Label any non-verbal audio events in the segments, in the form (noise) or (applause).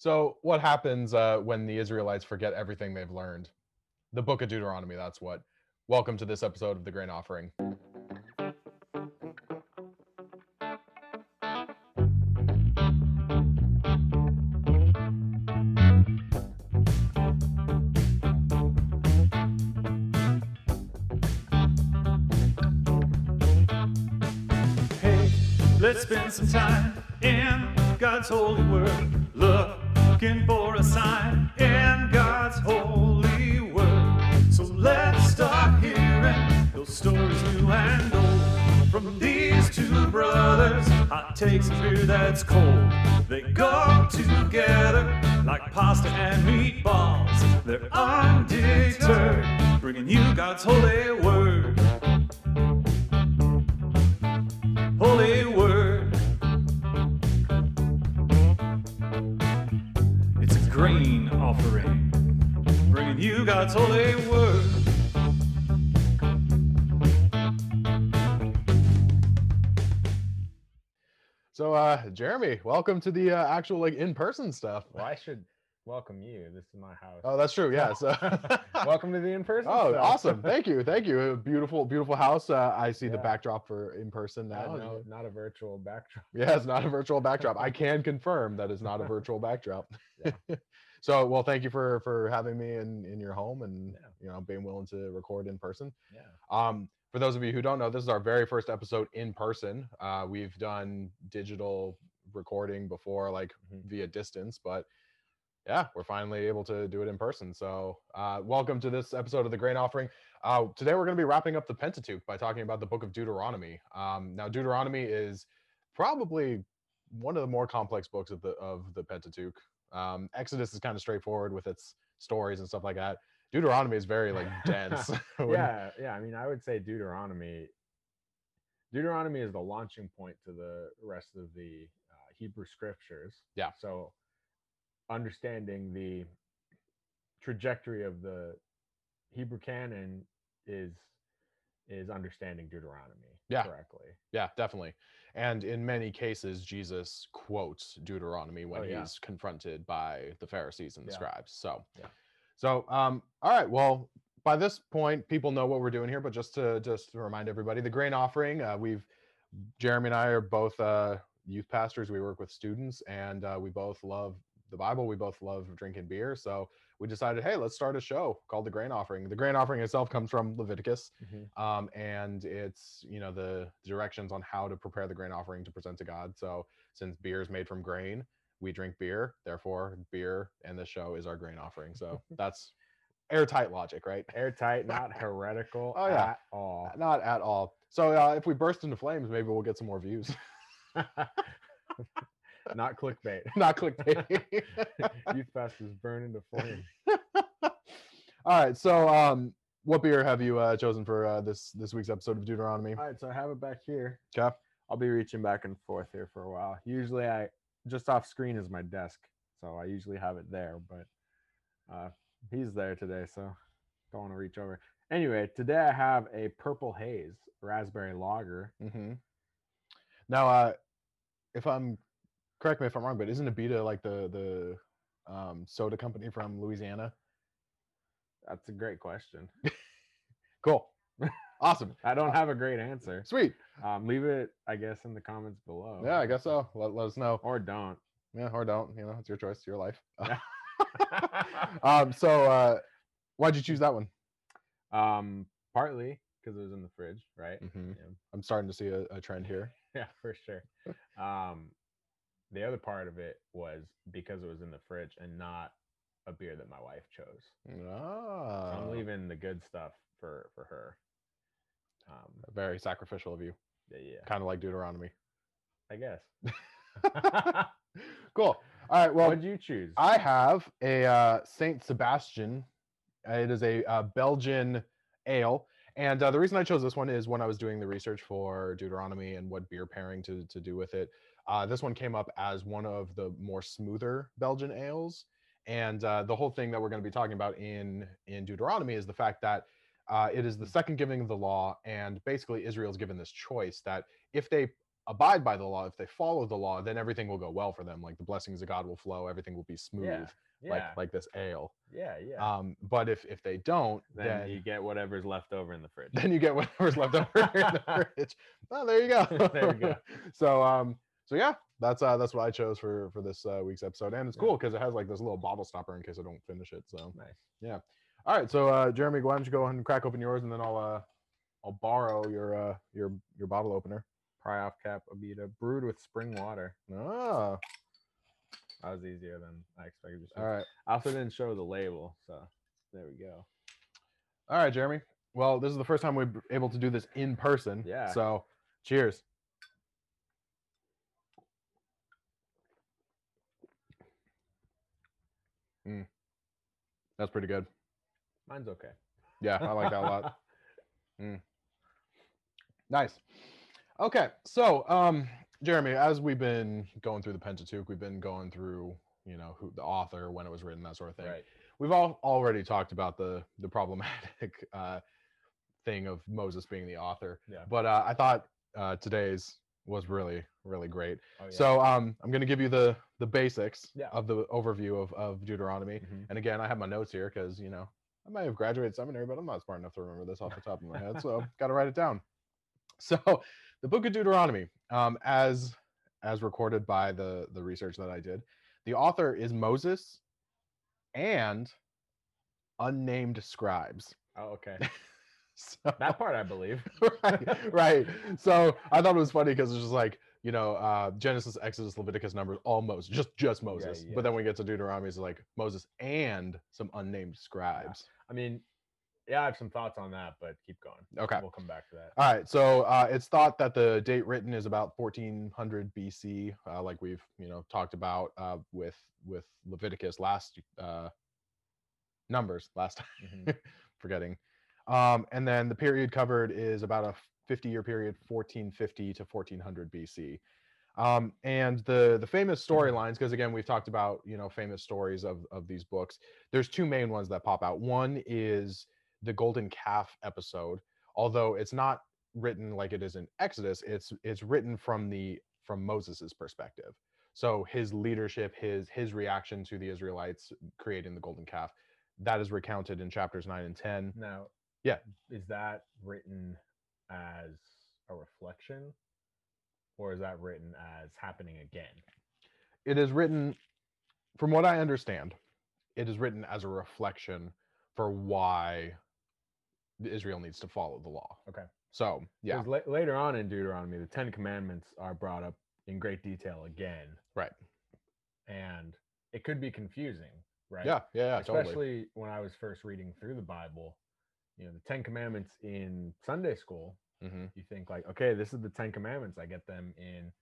So, what happens uh, when the Israelites forget everything they've learned? The book of Deuteronomy, that's what. Welcome to this episode of The Grain Offering. Hey, let's spend some time in God's holy word, looking for a sign in God's holy word. So let's start hearing those stories new and old from these two brothers. Hot takes and beer that's cold. They go together like pasta and meatballs. They're undeterred, bringing you God's holy word. Bringing you God's holy word. So, uh, Jeremy, welcome to the uh, actual like in-person stuff. Well, I should welcome you. This is my house. Oh, that's true. Yeah. So, (laughs) welcome to the in-person. Oh, stuff. awesome! Thank you, thank you. A beautiful, beautiful house. Uh, I see the backdrop for in person Uh, now. no, not a virtual backdrop. Yeah, it's not a virtual backdrop. I (laughs) can confirm that is not a virtual backdrop. So, well, thank you for for having me in in your home and Yeah. you know being willing to record in person. Yeah. Um, for those of you who don't know, this is our very first episode in person. Uh, we've done digital recording before, like Mhm. via distance, but yeah, we're finally able to do it in person. So, uh, welcome to this episode of the Grain Offering. Uh, today, we're going to be wrapping up the Pentateuch by talking about the book of Deuteronomy. Um, now, Deuteronomy is probably one of the more complex books of the of the Pentateuch. Um, Exodus is kind of straightforward with its stories and stuff like that. Deuteronomy is very like dense. (laughs) (laughs) when- yeah, yeah. I mean, I would say Deuteronomy. Deuteronomy is the launching point to the rest of the uh, Hebrew scriptures. Yeah. So, understanding the trajectory of the Hebrew canon is is understanding Deuteronomy Yeah. correctly. Yeah, definitely. And in many cases, Jesus quotes Deuteronomy when Oh, yeah. he's confronted by the Pharisees and the Yeah. scribes. So, Yeah. so um, all right. Well, by this point, people know what we're doing here. But just to just to remind everybody, the grain offering. Uh, we've Jeremy and I are both uh, youth pastors. We work with students, and uh, we both love the Bible. We both love drinking beer. So we decided, hey, let's start a show called the Grain Offering. The Grain Offering itself comes from Leviticus um, and it's you know the directions on how to prepare the grain offering to present to God. So since beer is made from grain, we drink beer. Therefore, beer and the show is our grain offering. So (laughs) that's airtight logic, right? Airtight, (laughs) not heretical Oh, yeah. at all. Not at all. So uh, if we burst into flames, maybe we'll get some more views. (laughs) not clickbait. (laughs) Not clickbait. (laughs) Youth pastors burning into flame. (laughs) all right. So um, what beer have you uh, chosen for uh, this this week's episode of Deuteronomy? All right, so I have it back here. Okay. I'll be reaching back and forth here for a while. Usually, I just off screen is my desk, so I usually have it there. But uh, he's there today, so don't want to reach over. Anyway, today I have a purple haze raspberry lager. Mm-hmm. Now, uh, if I'm correct me if I'm wrong, but isn't Abita like the the um, soda company from Louisiana? That's a great question. (laughs) Cool, (laughs) awesome, I don't have a great answer. sweet. Um, leave it, I guess, in the comments below. Yeah, I guess so. Let, let us know. Or don't. Yeah, or don't. You know, it's your choice, your life. (laughs) Um, so uh, why'd you choose that one? um, partly because it was in the fridge, right? Mhm. Yeah. I'm starting to see a, a trend here. yeah, for sure. Um, the other part of it was because it was in the fridge and not a beer that my wife chose. So Ah, I'm leaving the good stuff for for her. Um, very sacrificial of you, yeah, yeah, kind of like Deuteronomy. I guess. (laughs) (laughs) Cool. All right. Well, What'd you choose? I have a uh, Saint Sebastian. It is a uh, Belgian ale, and uh, the reason I chose this one is when I was doing the research for Deuteronomy and what beer pairing to to do with it. Uh, this one came up as one of the more smoother Belgian ales, and uh, the whole thing that we're going to be talking about in in Deuteronomy is the fact that uh, it is the second giving of the law, and basically Israel's given this choice that if they abide by the law, if they follow the law, then everything will go well for them. Like the blessings of God will flow, everything will be smooth, Yeah. Yeah. like like this ale. yeah. Yeah. Um, but if if they don't, then, then you get whatever's left over in the fridge. then you get whatever's left over in the (laughs) fridge. Oh, there you go. There you go. (laughs) so um, so yeah, that's uh that's what I chose for for this uh, week's episode, and it's Yeah. cool because it has like this little bottle stopper in case I don't finish it. So nice. Yeah. All right, so uh, Jeremy, why don't you go ahead and crack open yours, and then I'll uh I'll borrow your uh your your bottle opener. Pry off cap Abita brewed with spring water. Ah, That was easier than I expected. all right, I also didn't show the label, so there we go. all right, Jeremy. Well, this is the first time we're able to do this in person. Yeah. So, cheers. Mm. That's pretty good. Mine's okay. Yeah, I like that a lot. (laughs) Nice. Okay, so um, Jeremy, as we've been going through the Pentateuch, we've been going through, you know, who the author, when it was written, that sort of thing. right. We've all already talked about the the problematic (laughs) uh, thing of Moses being the author, Yeah. but uh, I thought uh, today's was really really great. Oh, yeah. So um, I'm going to give you the the basics Yeah. of the overview of of Deuteronomy. Mhm. And again, I have my notes here because you know I might have graduated seminary, but I'm not smart enough to remember this off the top of my head, so (laughs) got to write it down. So the Book of Deuteronomy, um, as as recorded by the the research that I did, the author is Moses and unnamed scribes. Oh, okay. (laughs) So, (laughs) That part I believe. (laughs) right, right. So I thought it was funny because it's just like you know uh, Genesis, Exodus, Leviticus, Numbers, all Moses, just just Moses. yeah. But then we get to Deuteronomy, it's like Moses and some unnamed scribes. I mean, yeah, I have some thoughts on that, but keep going. Okay. We'll come back to that. All right. So uh, it's thought that the date written is about 1400 BC, uh, like we've you know talked about uh, with with Leviticus last uh, Numbers last time. Mhm. (laughs) forgetting. Um, and then the period covered is about a 50 year period, 1450 to 1400 BC. Um, and the the famous storylines, because again, we've talked about you know famous stories of of these books. There's two main ones that pop out. One is the golden calf episode, although it's not written like it is in Exodus. It's it's written from the from Moses's perspective. So his leadership, his his reaction to the Israelites creating the golden calf, that is recounted in chapters nine and ten. Now, Yeah. is that written as a reflection, or is that written as happening again? It is written, from what I understand, it is written as a reflection for why Israel needs to follow the law. Okay. So yeah, la- later on in Deuteronomy, the Ten Commandments are brought up in great detail again, right. and it could be confusing, right? Yeah, yeah, yeah, totally. Especially when I was first reading through the Bible. You know, the Ten Commandments in Sunday school, hmm you think like, okay, this is the Ten Commandments. I get them in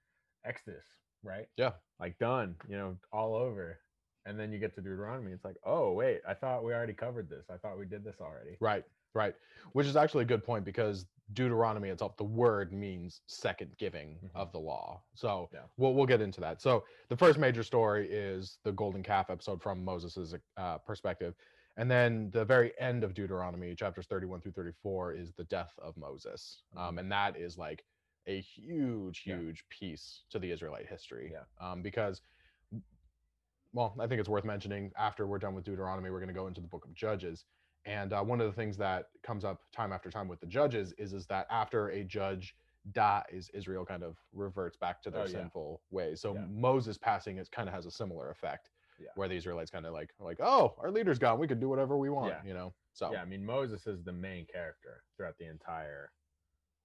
Exodus, right? Yeah. Like done, you know, all over. And then you get to Deuteronomy, it's like, oh wait, I thought we already covered this. I thought we did this already. Right, right. Which is actually a good point because Deuteronomy itself, the word means second giving Mhm. of the law. So Yeah. we'll we'll get into that. So the first major story is the golden calf episode from Moses's uh, perspective, and then the very end of Deuteronomy, chapters thirty-one through thirty-four, is the death of Moses, um, Mhm. and that is like a huge, Yeah. huge piece to the Israelite history. Yeah. Um, because well, I think it's worth mentioning after we're done with Deuteronomy, we're going to go into the book of Judges. And uh, one of the things that comes up time after time with the judges is is that after a judge dies, Israel kind of reverts back to their Oh, yeah. sinful ways. So Yeah. Moses passing is kind of has a similar effect, Yeah. where the Israelites kind of like like, oh, our leader's gone, we could do whatever we want, Yeah. you know. So Yeah, I mean Moses is the main character throughout the entire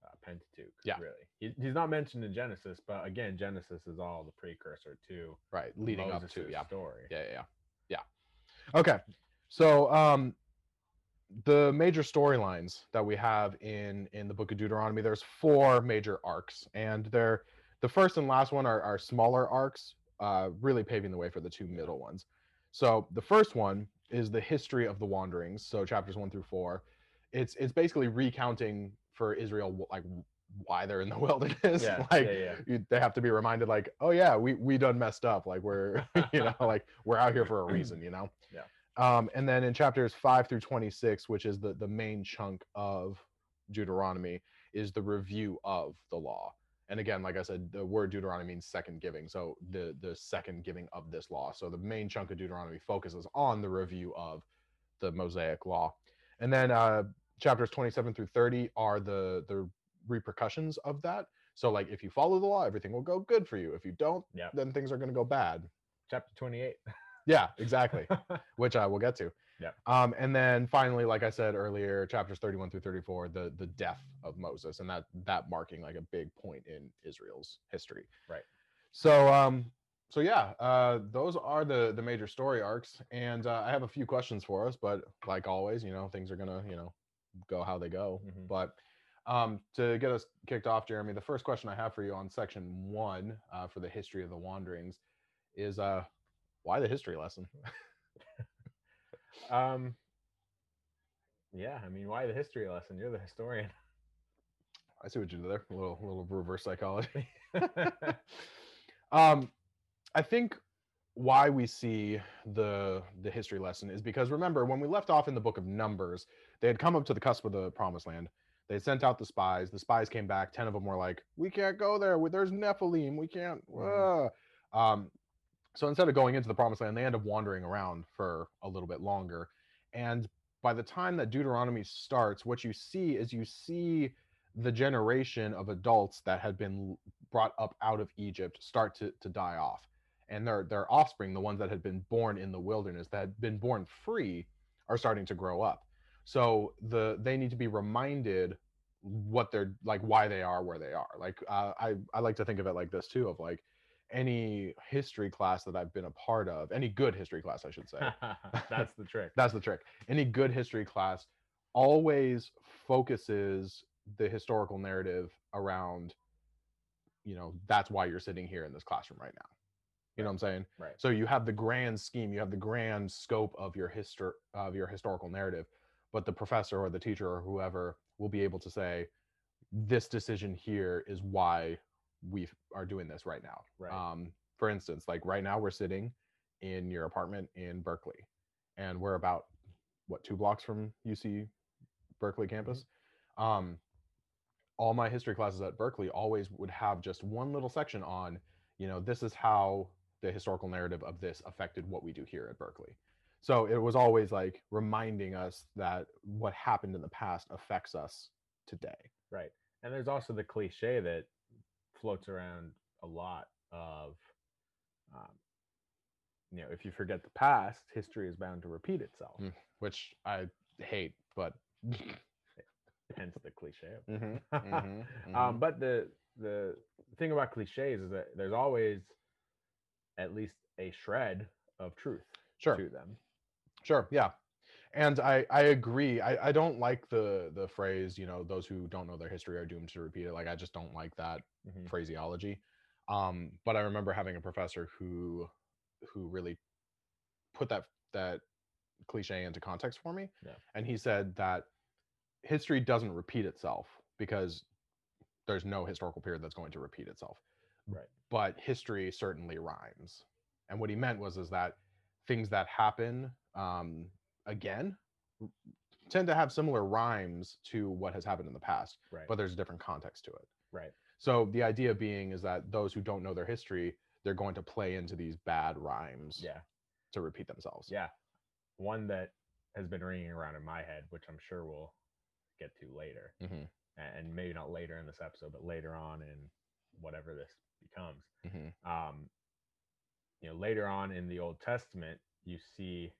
uh, Pentateuch. Yeah. really. He, he's not mentioned in Genesis, but again, Genesis is all the precursor to right, leading up to yeah, story. yeah, yeah, yeah, yeah. Okay, so um, the major storylines that we have in in the book of Deuteronomy, there's four major arcs, and they're the first and last one are, are smaller arcs, uh, really paving the way for the two middle ones. So the first one is the history of the wanderings, so chapters one through four. It's it's basically recounting for Israel like why they're in the (laughs) wilderness. Yeah, like yeah, yeah. you, they have to be reminded like oh yeah we we done messed up like we're (laughs) you know (laughs) like we're out here for a reason you know Yeah. um and then in chapters 5 through 26 which is the the main chunk of deuteronomy is the review of the law and again, like I said, the word Deuteronomy means second giving. So the the second giving of this law. So the main chunk of Deuteronomy focuses on the review of the Mosaic law, and then uh, chapters 27 through 30 are the the repercussions of that. So like if you follow the law, everything will go good for you. If you don't, Yeah. then things are going to go bad. Chapter 28. Yeah, exactly. (laughs) which I will get to. Yeah. Um, and then finally, like I said earlier, chapters 31 through 34, the the death of Moses, and that that marking like a big point in Israel's history. Right. So um, so yeah, uh, those are the the major story arcs, and uh, I have a few questions for us, but like always, you know, things are gonna you know go how they go. Mhm. But um, to get us kicked off, Jeremy, the first question I have for you on section one uh, for the history of the wanderings is uh, why the history lesson? (laughs) um, yeah, I mean, why the history lesson? You're the historian. (laughs) I see what you did there. A little little reverse psychology. (laughs) (laughs) um, I think why we see the the history lesson is because remember when we left off in the book of Numbers, they had come up to the cusp of the promised land. They had sent out the spies. The spies came back. Ten of them were like, "We can't go there. There's Nephilim. We can't." Mhm. uh." Um, so instead of going into the promised land, they end up wandering around for a little bit longer. And by the time that Deuteronomy starts, what you see is you see the generation of adults that had been brought up out of Egypt start to, to die off. And their their offspring, the ones that had been born in the wilderness, that had been born free, are starting to grow up. So the they need to be reminded what they're like, why they are where they are. Like uh, I I like to think of it like this too, of like any history class that I've been a part of, any good history class, I should say. (laughs) That's the trick. (laughs) That's the trick. Any good history class always focuses the historical narrative around, you know, that's why you're sitting here in this classroom right now. You know what I'm saying? Right. So you have the grand scheme, you have the grand scope of your history of your historical narrative, but the professor or the teacher or whoever will be able to say, this decision here is why we are doing this right now. Right. Um, for instance, like right now we're sitting in your apartment in Berkeley, and we're about what two blocks from UC Berkeley campus. Um, all my history classes at Berkeley always would have just one little section on, you know, this is how the historical narrative of this affected what we do here at Berkeley. So it was always like reminding us that what happened in the past affects us today. Right. And there's also the cliche that floats around a lot of, um, you know, if you forget the past, history is bound to repeat itself. Mm. Which I hate, but (laughs) Hence the cliche. Mhm, (laughs) um, mhm, mhm. but the the thing about cliches is that there's always at least a shred of truth sure. to them. Sure. Yeah. And I I agree. I I don't like the the phrase, you know, those who don't know their history are doomed to repeat it. Like I just don't like that Mhm. phraseology. Um but I remember having a professor who who really put that that cliche into context for me. Yeah. And he said that history doesn't repeat itself because there's no historical period that's going to repeat itself. Right. But history certainly rhymes. And what he meant was is that things that happen um, again tend to have similar rhymes to what has happened in the past, Right. but there's a different context to it. right. So the idea being is that those who don't know their history, they're going to play into these bad rhymes Yeah. to repeat themselves. Yeah. One that has been ringing around in my head, which I'm sure we'll get to later. hmm And maybe not later in this episode, but later on in whatever this becomes. hmm um, you know, later on in the Old Testament, you see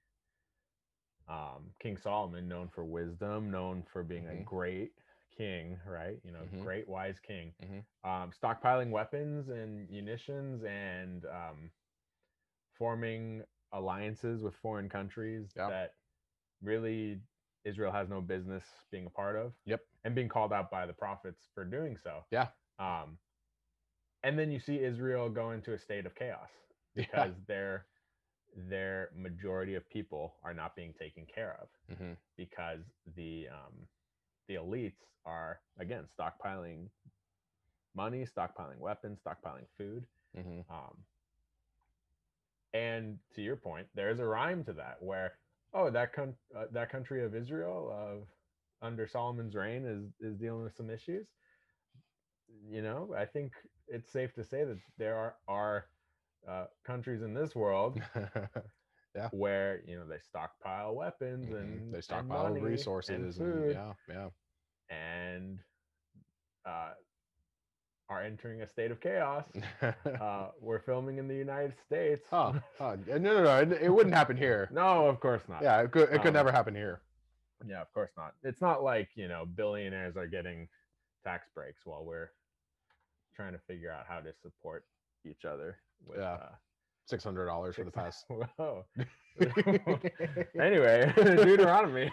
um, King Solomon, known for wisdom, known for being a Mhm. great king, right? You know, Mhm. great wise king, Mhm. um, stockpiling weapons and munitions and um, forming alliances with foreign countries Yeah. that really Israel has no business being a part of. Yep. And being called out by the prophets for doing so. Yeah. Um, and then you see Israel go into a state of chaos (laughs) Yeah. because their their majority of people are not being taken care of hmm because the um, the elites are again stockpiling money, stockpiling weapons, stockpiling food. hmm Um, and to your point, there's a rhyme to that where oh that con- uh, that country of Israel of under Solomon's reign is is dealing with some issues. you know, I think it's safe to say that there are are uh, countries in this world (laughs) where you know they stockpile weapons Mhm. and they and stockpile and resources and, food yeah, yeah. and uh, are entering a state of chaos. Uh, (laughs) we're filming in the United States. oh, oh, (laughs) no, no, no, it, it wouldn't happen here. no, of course not. Yeah, it could, it could Um, never happen here. Yeah, of course not. It's not like, you know, billionaires are getting tax breaks while we're trying to figure out how to support each other with Yeah. uh Six hundred dollars for the past. Whoa. (laughs) (laughs) anyway, (laughs) Deuteronomy.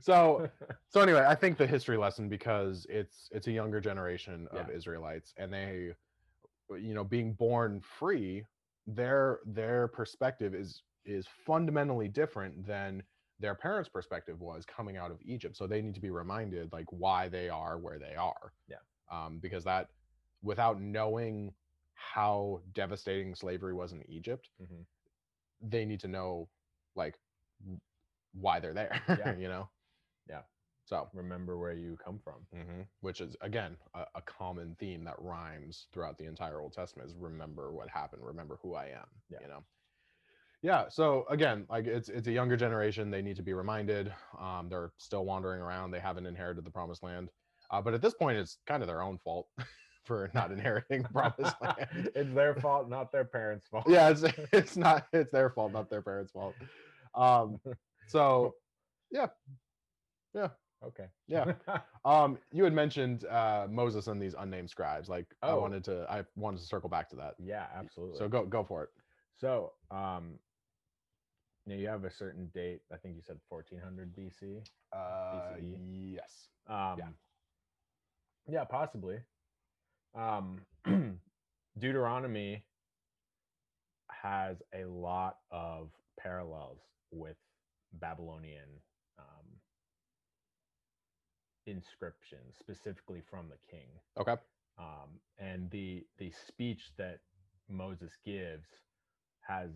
so so anyway, I think the history lesson because it's it's a younger generation of Yeah. Israelites and they you know being born free, their their perspective is is fundamentally different than their parents' perspective was coming out of Egypt. So they need to be reminded like why they are where they are. Yeah. Um, because that without knowing how devastating slavery was in Egypt, Mhm. they need to know like why they're there Yeah. (laughs) you know Yeah. so Remember where you come from. mhm, which is again a, a common theme that rhymes throughout the entire old testament is remember what happened remember who i am Yeah. you know yeah so again like it's it's a younger generation they need to be reminded um they're still wandering around they haven't inherited the promised land uh, but at this point it's kind of their own fault for not inheriting promised (laughs) land it's their fault, not their parents' (laughs) fault. yeah it's (laughs) it's not it's their fault not their parents fault um so yeah, yeah, Okay. Yeah. um you had mentioned uh moses and these unnamed scribes like i Oh. wanted to i wanted to circle back to that yeah, absolutely. so go go for it So, um, you, know, you have a certain date. I think you said 1400 BC. uh BCE. yes Um, yeah. yeah. possibly. Um, (clears throat) Deuteronomy has a lot of parallels with Babylonian um, inscriptions, specifically from the king. okay um, and the the speech that Moses gives has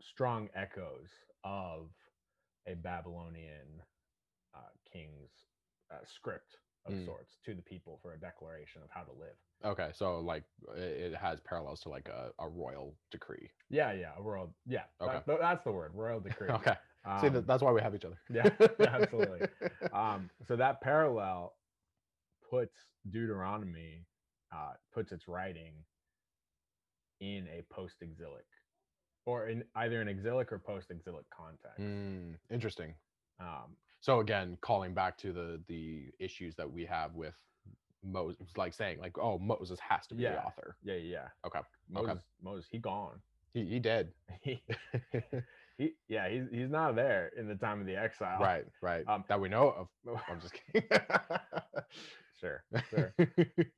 strong echoes of a Babylonian uh, king's uh, script of Mm. sorts to the people for a declaration of how to live. okay so like it, has parallels to like a, a royal decree Yeah, yeah, a world. Yeah, Okay. that- that's the word, royal decree. (laughs) okay see Um, that, that's why we have each other yeah, (laughs) yeah, absolutely. (laughs) um, so that parallel puts Deuteronomy uh, puts its writing in a post-exilic, or in either an exilic or post-exilic context. Mm, interesting Um, so again calling back to the the issues that we have with moses like saying like oh moses has to be the author yeah, yeah. okay Moses, Moses, he gone. he, he did (laughs) He, (laughs) he, yeah, he's he's not there in the time of the exile. right right Um, that we know of (laughs) i'm just kidding Sure, sure.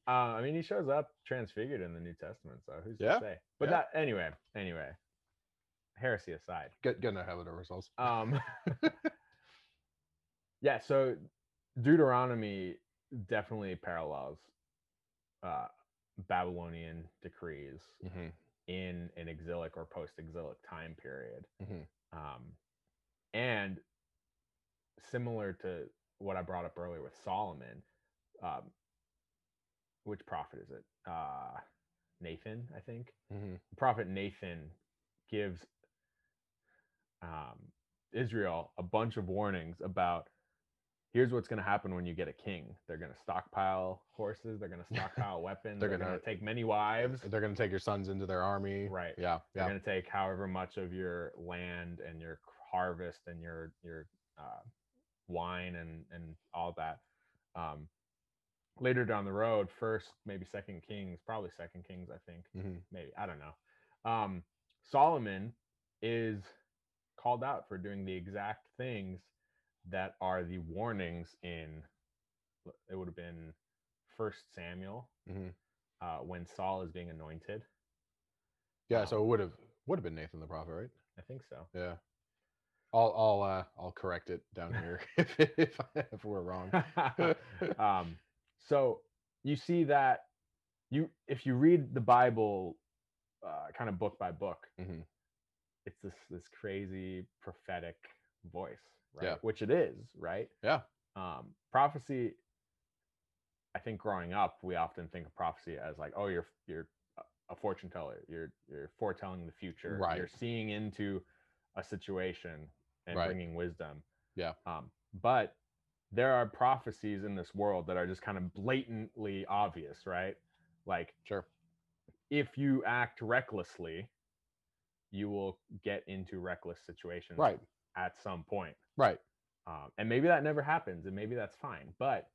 Uh, I mean, he shows up transfigured in the New Testament, so who's Yeah, to say? But yeah. that anyway, anyway. Heresy aside, Get getting ahead of ourselves. um, yeah. So Deuteronomy definitely parallels uh, Babylonian decrees Mhm, in an exilic or post-exilic time period, mhm. um, and similar to what I brought up earlier with Solomon. Um, which prophet is it? Uh, Nathan, I think. Mhm. Prophet Nathan gives um, Israel a bunch of warnings about here's what's going to happen when you get a king. They're going to stockpile horses. They're going (laughs) to stockpile weapons. They're They're, going gonna- take many wives. They're gonna take your sons into their army. Right. Yeah. They're Yeah. going to take however much of your land and your harvest and your your uh, wine and and all that. Um, later down the road, first maybe second Kings, probably second Kings, I think Mhm. maybe I don't know. Um, Solomon is called out for doing the exact things that are the warnings in it would have been First Samuel Mhm. uh, when Saul is being anointed. Yeah. Um, So it would have would have been Nathan the prophet, right? I think so. Yeah. I'll I'll uh, I'll correct it down (laughs) here (laughs) if if, if we're wrong. (laughs) um, so you see that you if you read the Bible uh, kind of book by book, Mhm. it's this this crazy prophetic voice, right? Yeah. Which it is, right? Yeah. Um, prophecy I think growing up, we often think of prophecy as like, oh, you're you're a- fortune teller. You're you're foretelling the future. Right. You're seeing into a situation and Right. bringing wisdom. Yeah. Um, but there are prophecies in this world that are just kind of blatantly obvious, right? Like Sure. if you act recklessly, you will get into reckless situations Right. At some point. Right. Um, and maybe that never happens, and maybe that's fine. But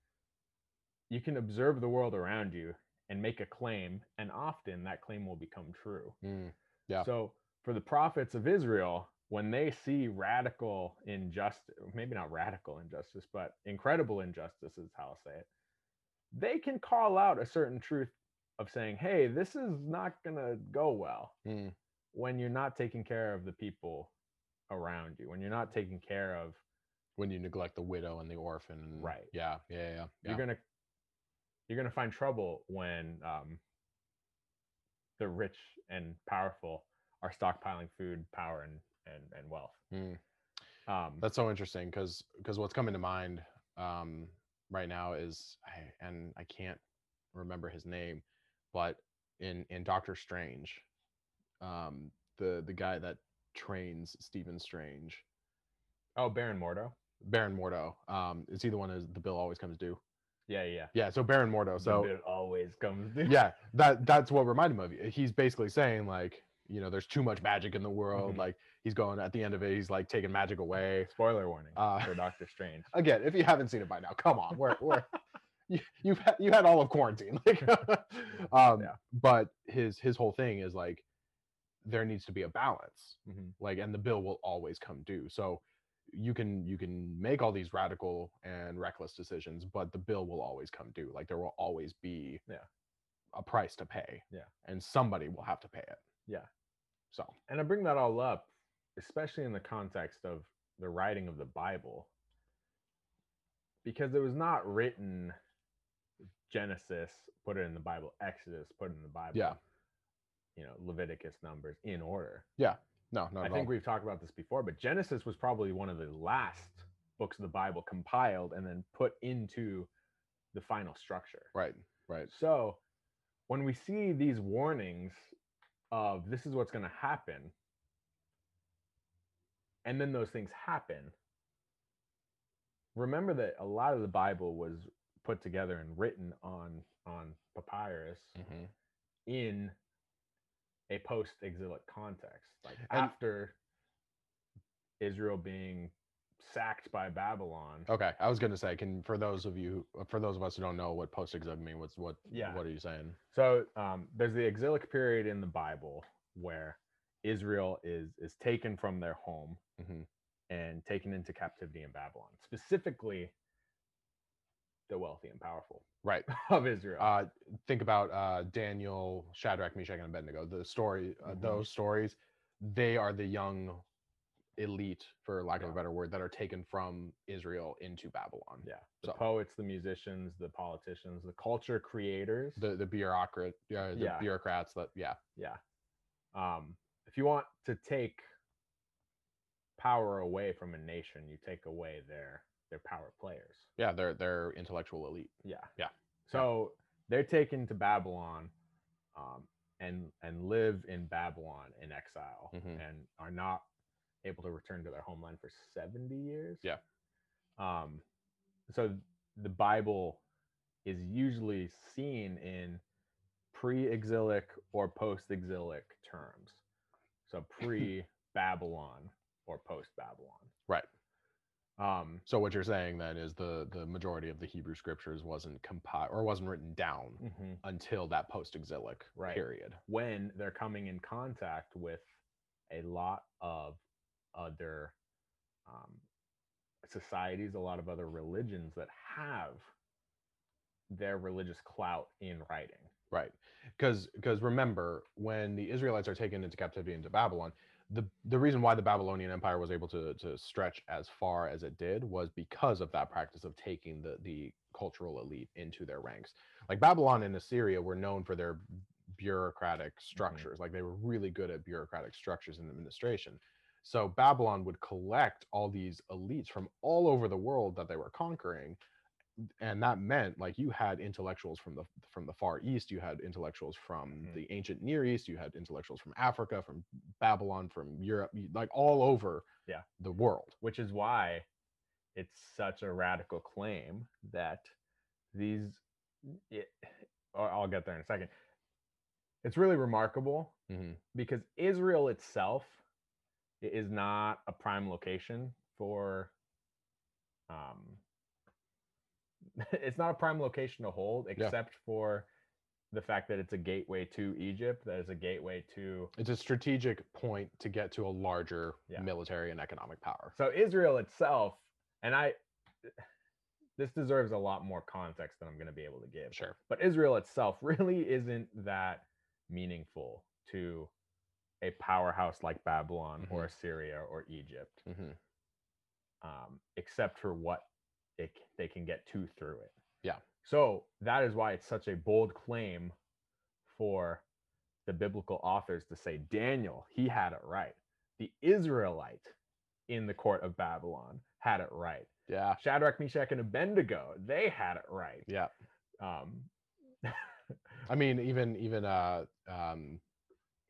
you can observe the world around you and make a claim, and often that claim will become true. Mm, Yeah. So for the prophets of Israel, when they see radical injustice, maybe not radical injustice, but incredible injustice is how I'll say it, they can call out a certain truth of saying, hey, this is not going to go well mm, when you're not taking care of the people around you, when you're not taking care of when you neglect the widow and the orphan. and- Right. Yeah. Yeah. Yeah. yeah. you're gonna you're gonna find trouble when um, the rich and powerful are stockpiling food, power, and and, and wealth. Mm. Um, That's so interesting because because what's coming to mind um, right now is I, and I can't remember his name, but in in Doctor Strange, um, the the guy that trains Stephen Strange, oh, Baron Mordo. Baron Mordo, um, is he the one as the bill always comes due? Yeah, yeah. Yeah, so Baron Mordo. So it always comes. due. yeah, (laughs) that that's what reminded me of you. He's basically saying like, you know, there's too much magic in the world. Mhm. Like he's going at the end of it, he's like taking magic away. Spoiler warning Uh, for Doctor Strange. (laughs) again, if you haven't seen it by now, come on, we're, we're (laughs) you, you've had, you had all of quarantine, like, um, Yeah. but his his whole thing is like there needs to be a balance, Mhm. like, and the bill will always come due. So you can you can make all these radical and reckless decisions, but the bill will always come due. Like there will always be Yeah. a price to pay, Yeah. and somebody will have to pay it. Yeah. So And I bring that all up, especially in the context of the writing of the Bible, because it was not written Genesis, put it in the Bible, Exodus, put it in the Bible. Yeah. You know, Leviticus numbers in order. Yeah. No, not I think all. we've talked about this before, but Genesis was probably one of the last books of the Bible compiled and then put into the final structure. right, right, So when we see these warnings of this is what's going to happen, and then those things happen, remember that a lot of the Bible was put together and written on on papyrus hmm in a post-exilic context, like And- after Israel being sacked by Babylon. Okay, I was gonna say, can for those of you, for those of us who don't know what post exilic mean, what's what? Yeah. What are you saying? So um, there's the exilic period in the Bible where Israel is is taken from their home hmm and taken into captivity in Babylon, specifically wealthy and powerful Right. (laughs) of Israel. Uh, think about uh, Daniel, Shadrach, Meshach, and Abednego. The story, uh, Mhm. those stories, they are the young elite, for lack of a better word, that are taken from Israel into Babylon. yeah, the so- poets, the musicians, the politicians, the culture creators. The the bureaucrat, yeah, the Yeah. bureaucrats. That yeah, yeah. Um, if you want to take power away from a nation, you take away their their power players. yeah, they're they're intellectual elite. Yeah. Yeah. So they're taken to Babylon um, and and live in Babylon in exile Mhm. and are not able to return to their homeland for 70 years. Yeah. Um, so the Bible is usually seen in pre-exilic or post-exilic terms. So (clears throat) pre-Babylon or post-Babylon. Right. Um, So what you're saying then is the the majority of the Hebrew scriptures wasn't compiled or wasn't written down mhm. until that post exilic Right. period. when they're coming in contact with a lot of other um, societies, a lot of other religions that have their religious clout in writing. Right. Because because remember when the Israelites are taken into captivity into Babylon, the the reason why the Babylonian Empire was able to to stretch as far as it did was because of that practice of taking the the cultural elite into their ranks. Like Babylon and Assyria were known for their bureaucratic mm-hmm. structures. Like they were really good at bureaucratic structures and administration. So Babylon would collect all these elites from all over the world that they were conquering and that meant like you had intellectuals from the from the far east you had intellectuals from Mhm. the ancient near east you had intellectuals from africa from babylon from europe like all over Yeah. the world which is why it's such a radical claim that these it, I'll get there in a second. It's really remarkable Mhm. because Israel itself is not a prime location for um it's not a prime location to hold except for the fact that it's a gateway to Egypt, that is a gateway to it's a strategic point to get to a larger Yeah. military and economic power. So Israel itself, and I, this deserves a lot more context than I'm going to be able to give. sure. But Israel itself (laughs) really isn't that meaningful to a powerhouse like Babylon or Assyria or Egypt, hmm um, except for what it, they can get to through it. Yeah. So that is why it's such a bold claim for the biblical authors to say Daniel, he had it right. The Israelite in the court of Babylon had it right. yeah Shadrach, Meshach, and Abednego, they had it right. yeah Um, i mean (laughs) even even uh um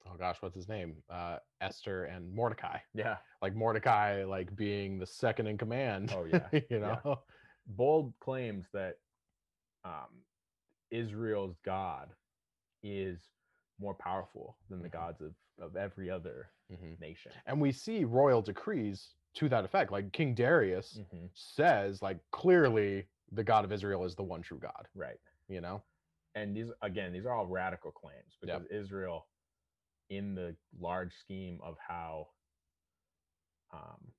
oh gosh what's his name uh esther and mordecai yeah, like mordecai like being the second in command Oh, yeah, (laughs) you yeah. Bold claims that um, Israel's God is more powerful than the Mhm. gods of, of every other Mhm. nation. and we see royal decrees to that effect like king darius Mhm, says like clearly the god of israel is the one true god Right. you know And these, again, these are all radical claims Yep. because Israel, in the large scheme of how, um,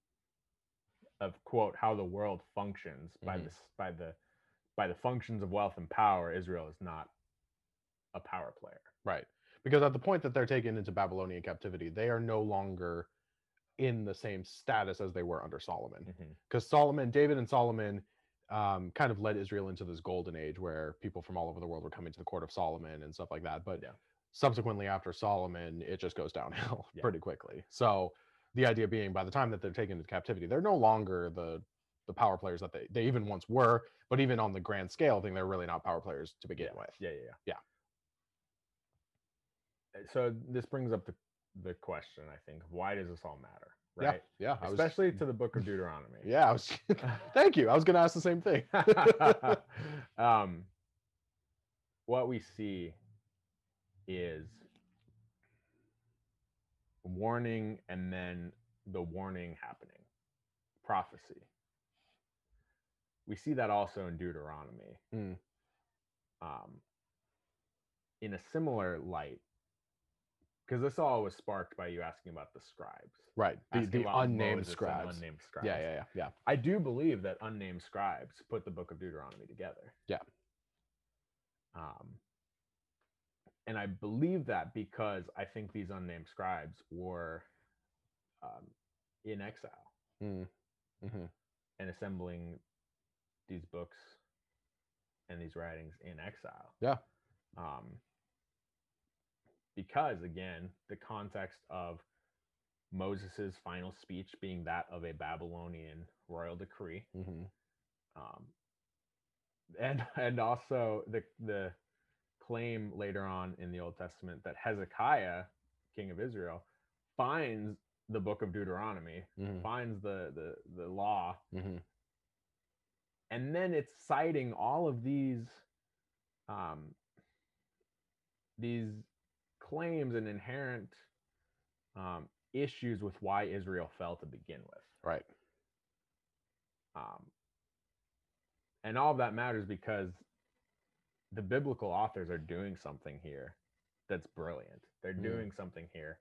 of quote, how the world functions by Mhm. this, by the, by the functions of wealth and power, Israel is not a power player. right because at the point that they're taken into babylonian captivity they are no longer in the same status as they were under solomon because solomon david and solomon um, kind of led israel into this golden age where people from all over the world were coming to the court of solomon and stuff like that but Yeah. subsequently after solomon it just goes downhill (laughs) Yeah. pretty quickly so the idea being by the time that they're taken into captivity they're no longer the the power players that they, they even once were but even on the grand scale thing they're really not power players to begin with Yeah, yeah, yeah. Yeah. Uh, So this brings up the the question, I think, why does this all matter? yeah Right. yeah was- Especially to the book of Deuteronomy. yeah was (laughs) (laughs) thank you i was gonna ask the same thing (laughs) um, what we see is warning and then the warning happening, prophecy. We see that also in Deuteronomy. Mm. Um, in a similar light, because this all was sparked by you asking about the scribes, right the, the unnamed scribes unnamed scribes. yeah yeah yeah yeah I do believe that unnamed scribes put the book of Deuteronomy together. Yeah. Um, and I believe that because I think these unnamed scribes were um, in exile Mm. Mhm. and assembling these books and these writings in exile. Yeah. Um, because again, the context of Moses's final speech being that of a Babylonian royal decree, Mhm. um, and (laughs) and also the the claim later on in the Old Testament that Hezekiah, king of Israel, finds the book of Deuteronomy, Mhm. finds the the the law, Mhm. and then it's citing all of these um, these claims and inherent um, issues with why Israel fell to begin with. right Um, and all of that matters because the biblical authors are doing something here that's brilliant. They're Mm. doing something here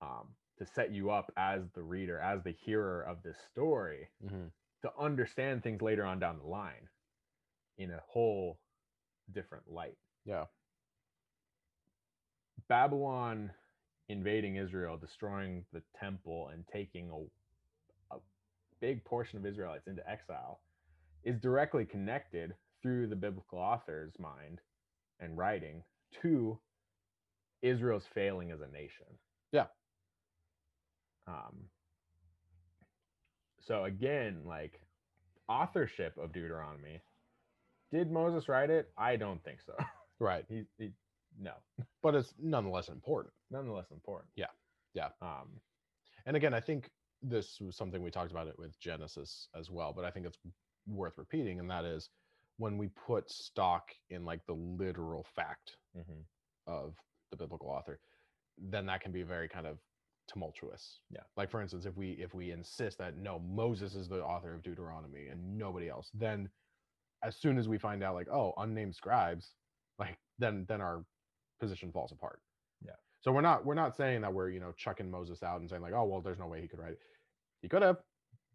um, to set you up as the reader, as the hearer of this story, Mhm. to understand things later on down the line in a whole different light. yeah Babylon invading Israel, destroying the temple, and taking a, a big portion of Israelites into exile is directly connected through the biblical author's mind and writing to Israel's failing as a nation. Yeah. Um, so again, like authorship of Deuteronomy. Did Moses write it? I don't think so. (laughs) Right. he, he no, But it's nonetheless important. nonetheless important. Yeah, yeah. Um, And again, I think this was something we talked about it with Genesis as well, but I think it's worth repeating, and that is when we put stock in like the literal fact mhm. of the biblical author, then that can be very kind of tumultuous. Yeah. Like for instance, if we if we insist that no, Moses is the author of Deuteronomy and nobody else, then as soon as we find out like, oh, unnamed scribes, like then then our position falls apart. Yeah. So we're not we're not saying that we're, you know, chucking Moses out and saying like, oh, well, there's no way he could write it. He could have,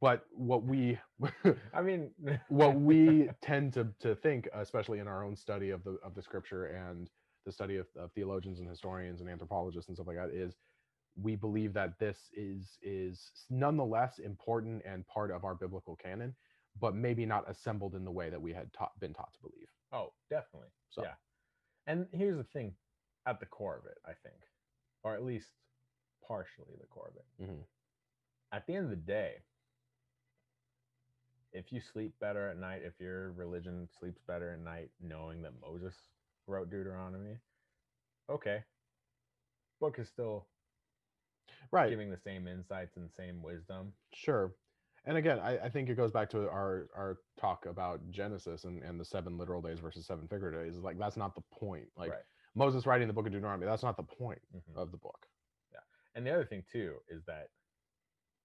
but what we (laughs) I mean, (laughs) what we tend to to think, especially in our own study of the of the scripture and the study of, of theologians and historians and anthropologists and stuff like that, is we believe that this is is nonetheless important and part of our biblical canon, but maybe not assembled in the way that we had taught been taught to believe. oh, definitely. So Yeah. And here's the thing at the core of it, I think, or at least partially the core of it. Mhm. At the end of the day, if you sleep better at night, if your religion sleeps better at night knowing that Moses wrote Deuteronomy, okay. Book is still right, giving the same insights and same wisdom. sure. And again, I, I think it goes back to our our talk about Genesis and, and the seven literal days versus seven figurative days. Like that's not the point. Like right. Moses writing the book of Deuteronomy, that's not the point mhm. of the book. Yeah. And the other thing too is that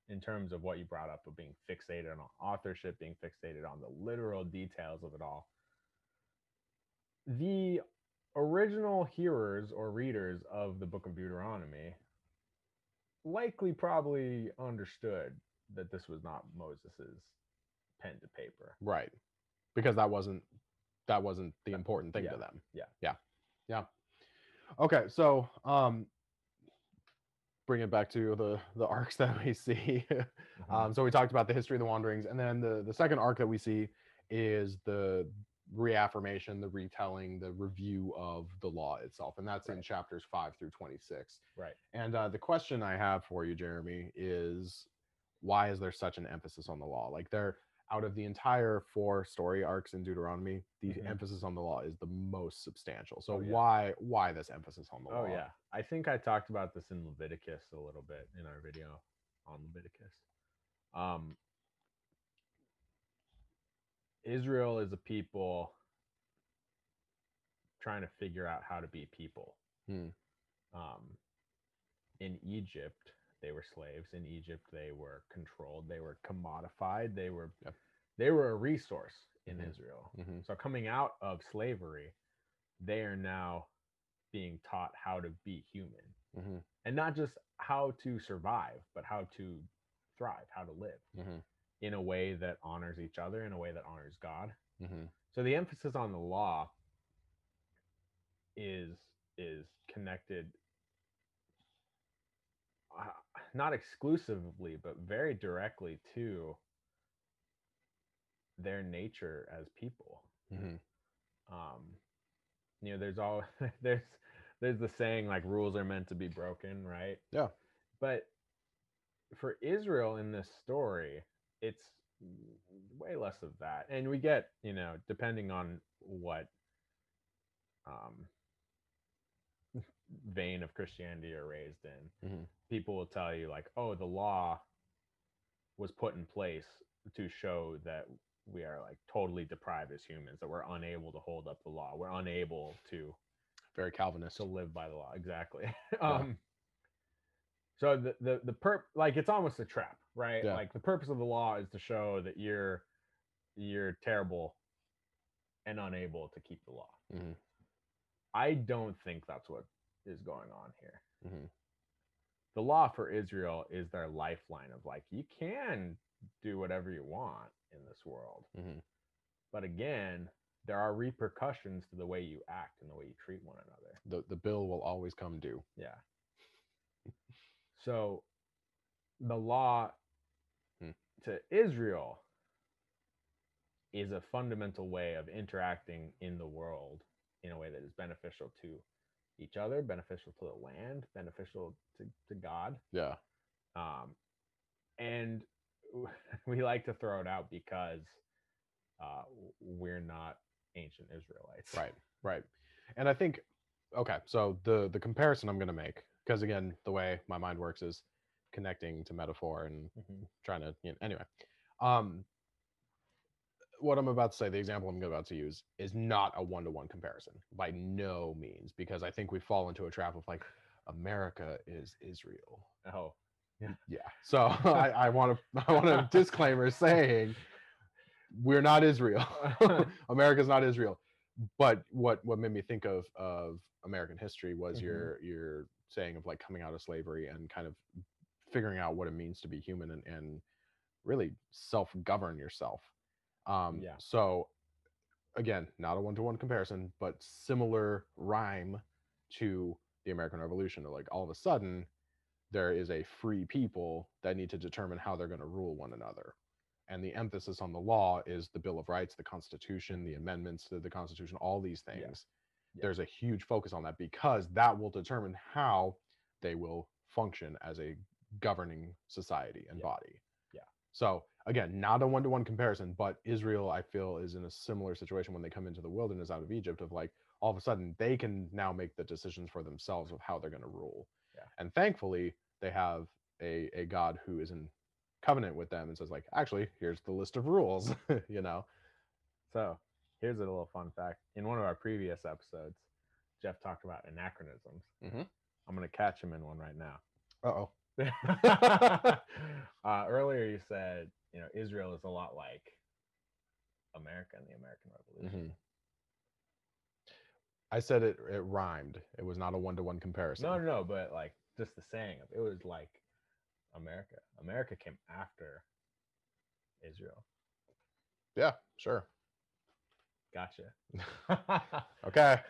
in terms of what you brought up of being fixated on authorship, being fixated on the literal details of it all, the original hearers or readers of the book of Deuteronomy likely probably understood that this was not Moses's pen to paper. Right. Because that wasn't that wasn't the important thing yeah, to them. yeah. Yeah. Yeah. Okay, so um bring it back to the the arcs (laughs) that we see. Mhm. um so we talked about the history of the wanderings and then the the second arc that we see is the reaffirmation, the retelling, the review of the law itself. And that's in chapters 5 through 26. right. And uh, the question I have for you, Jeremy, is why is there such an emphasis on the law? Like there, out of the entire four story arcs in Deuteronomy, the Mhm. emphasis on the law is the most substantial. So Oh, yeah. why why this emphasis on the law? Oh yeah, I think I talked about this in Leviticus a little bit in our video on Leviticus. Um, Israel is a people trying to figure out how to be people. Hmm. Um, in Egypt, they were slaves. In Egypt, they were controlled. They were commodified. They were Yep. they were a resource in Mhm. Israel. Mhm. So coming out of slavery, they are now being taught how to be human Mhm. and not just how to survive, but how to thrive, how to live Mhm. in a way that honors each other, in a way that honors God. Mhm. So the emphasis on the law is is connected uh, not exclusively but very directly to their nature as people Mhm. um you know there's all (laughs) there's there's the saying like rules are meant to be broken right Yeah. but for israel in this story it's way less of that and we get you know depending on what um vein of christianity you're raised in Mhm. people will tell you like oh the law was put in place to show that we are like totally depraved as humans that we're unable to hold up the law we're unable to Very Calvinist. to live by the law exactly (laughs) um so the the the perp like it's almost a trap right Yeah. like the purpose of the law is to show that you're you're terrible and unable to keep the law Mhm. i don't think that's what is going on here Mhm. the law for israel is their lifeline of like you can do whatever you want in this world Mhm. but again there are repercussions to the way you act and the way you treat one another The the bill will always come due. Yeah. So the law Hmm. to Israel is a fundamental way of interacting in the world in a way that is beneficial to each other, beneficial to the land, beneficial to, to God. Yeah. Um, and (laughs) we like to throw it out because uh, we're not ancient Israelites. right right and i think okay so the the comparison i'm going to make because again the way my mind works is connecting to metaphor and Mhm. trying to you know, anyway um what i'm about to say the example i'm about to use is not a one-to-one comparison by no means because i think we fall into a trap of like america is israel. Oh, yeah. So (laughs) i want to (laughs) i want a disclaimer saying we're not israel. (laughs) America's not israel. But what what made me think of of american history was Mhm. your your saying of like coming out of slavery and kind of figuring out what it means to be human and, and really self-govern yourself um Yeah. so again not a one-to-one comparison but similar rhyme to the american revolution like all of a sudden there is a free people that need to determine how they're going to rule one another and the emphasis on the law is the bill of rights the constitution the amendments to the constitution all these Yeah. things Yeah. there's a huge focus on that because that will determine how they will function as a governing society and Yeah. body Yeah. so again not a one-to-one comparison but israel i feel is in a similar situation when they come into the wilderness out of egypt of like all of a sudden they can now make the decisions for themselves of how they're going to rule Yeah. and thankfully they have a, a god who is in covenant with them and says like actually here's the list of rules (laughs) you know So here's a little fun fact. In one of our previous episodes, Jeff talked about anachronisms. Mhm. I'm gonna catch him in one right now. uh-oh (laughs) uh, earlier you said, you know, Israel is a lot like America and the American Revolution. Mhm. i said it it rhymed it was not a one-to-one comparison No, no, no, but like just the saying of it was like America. America came after Israel. yeah sure Gotcha. (laughs) okay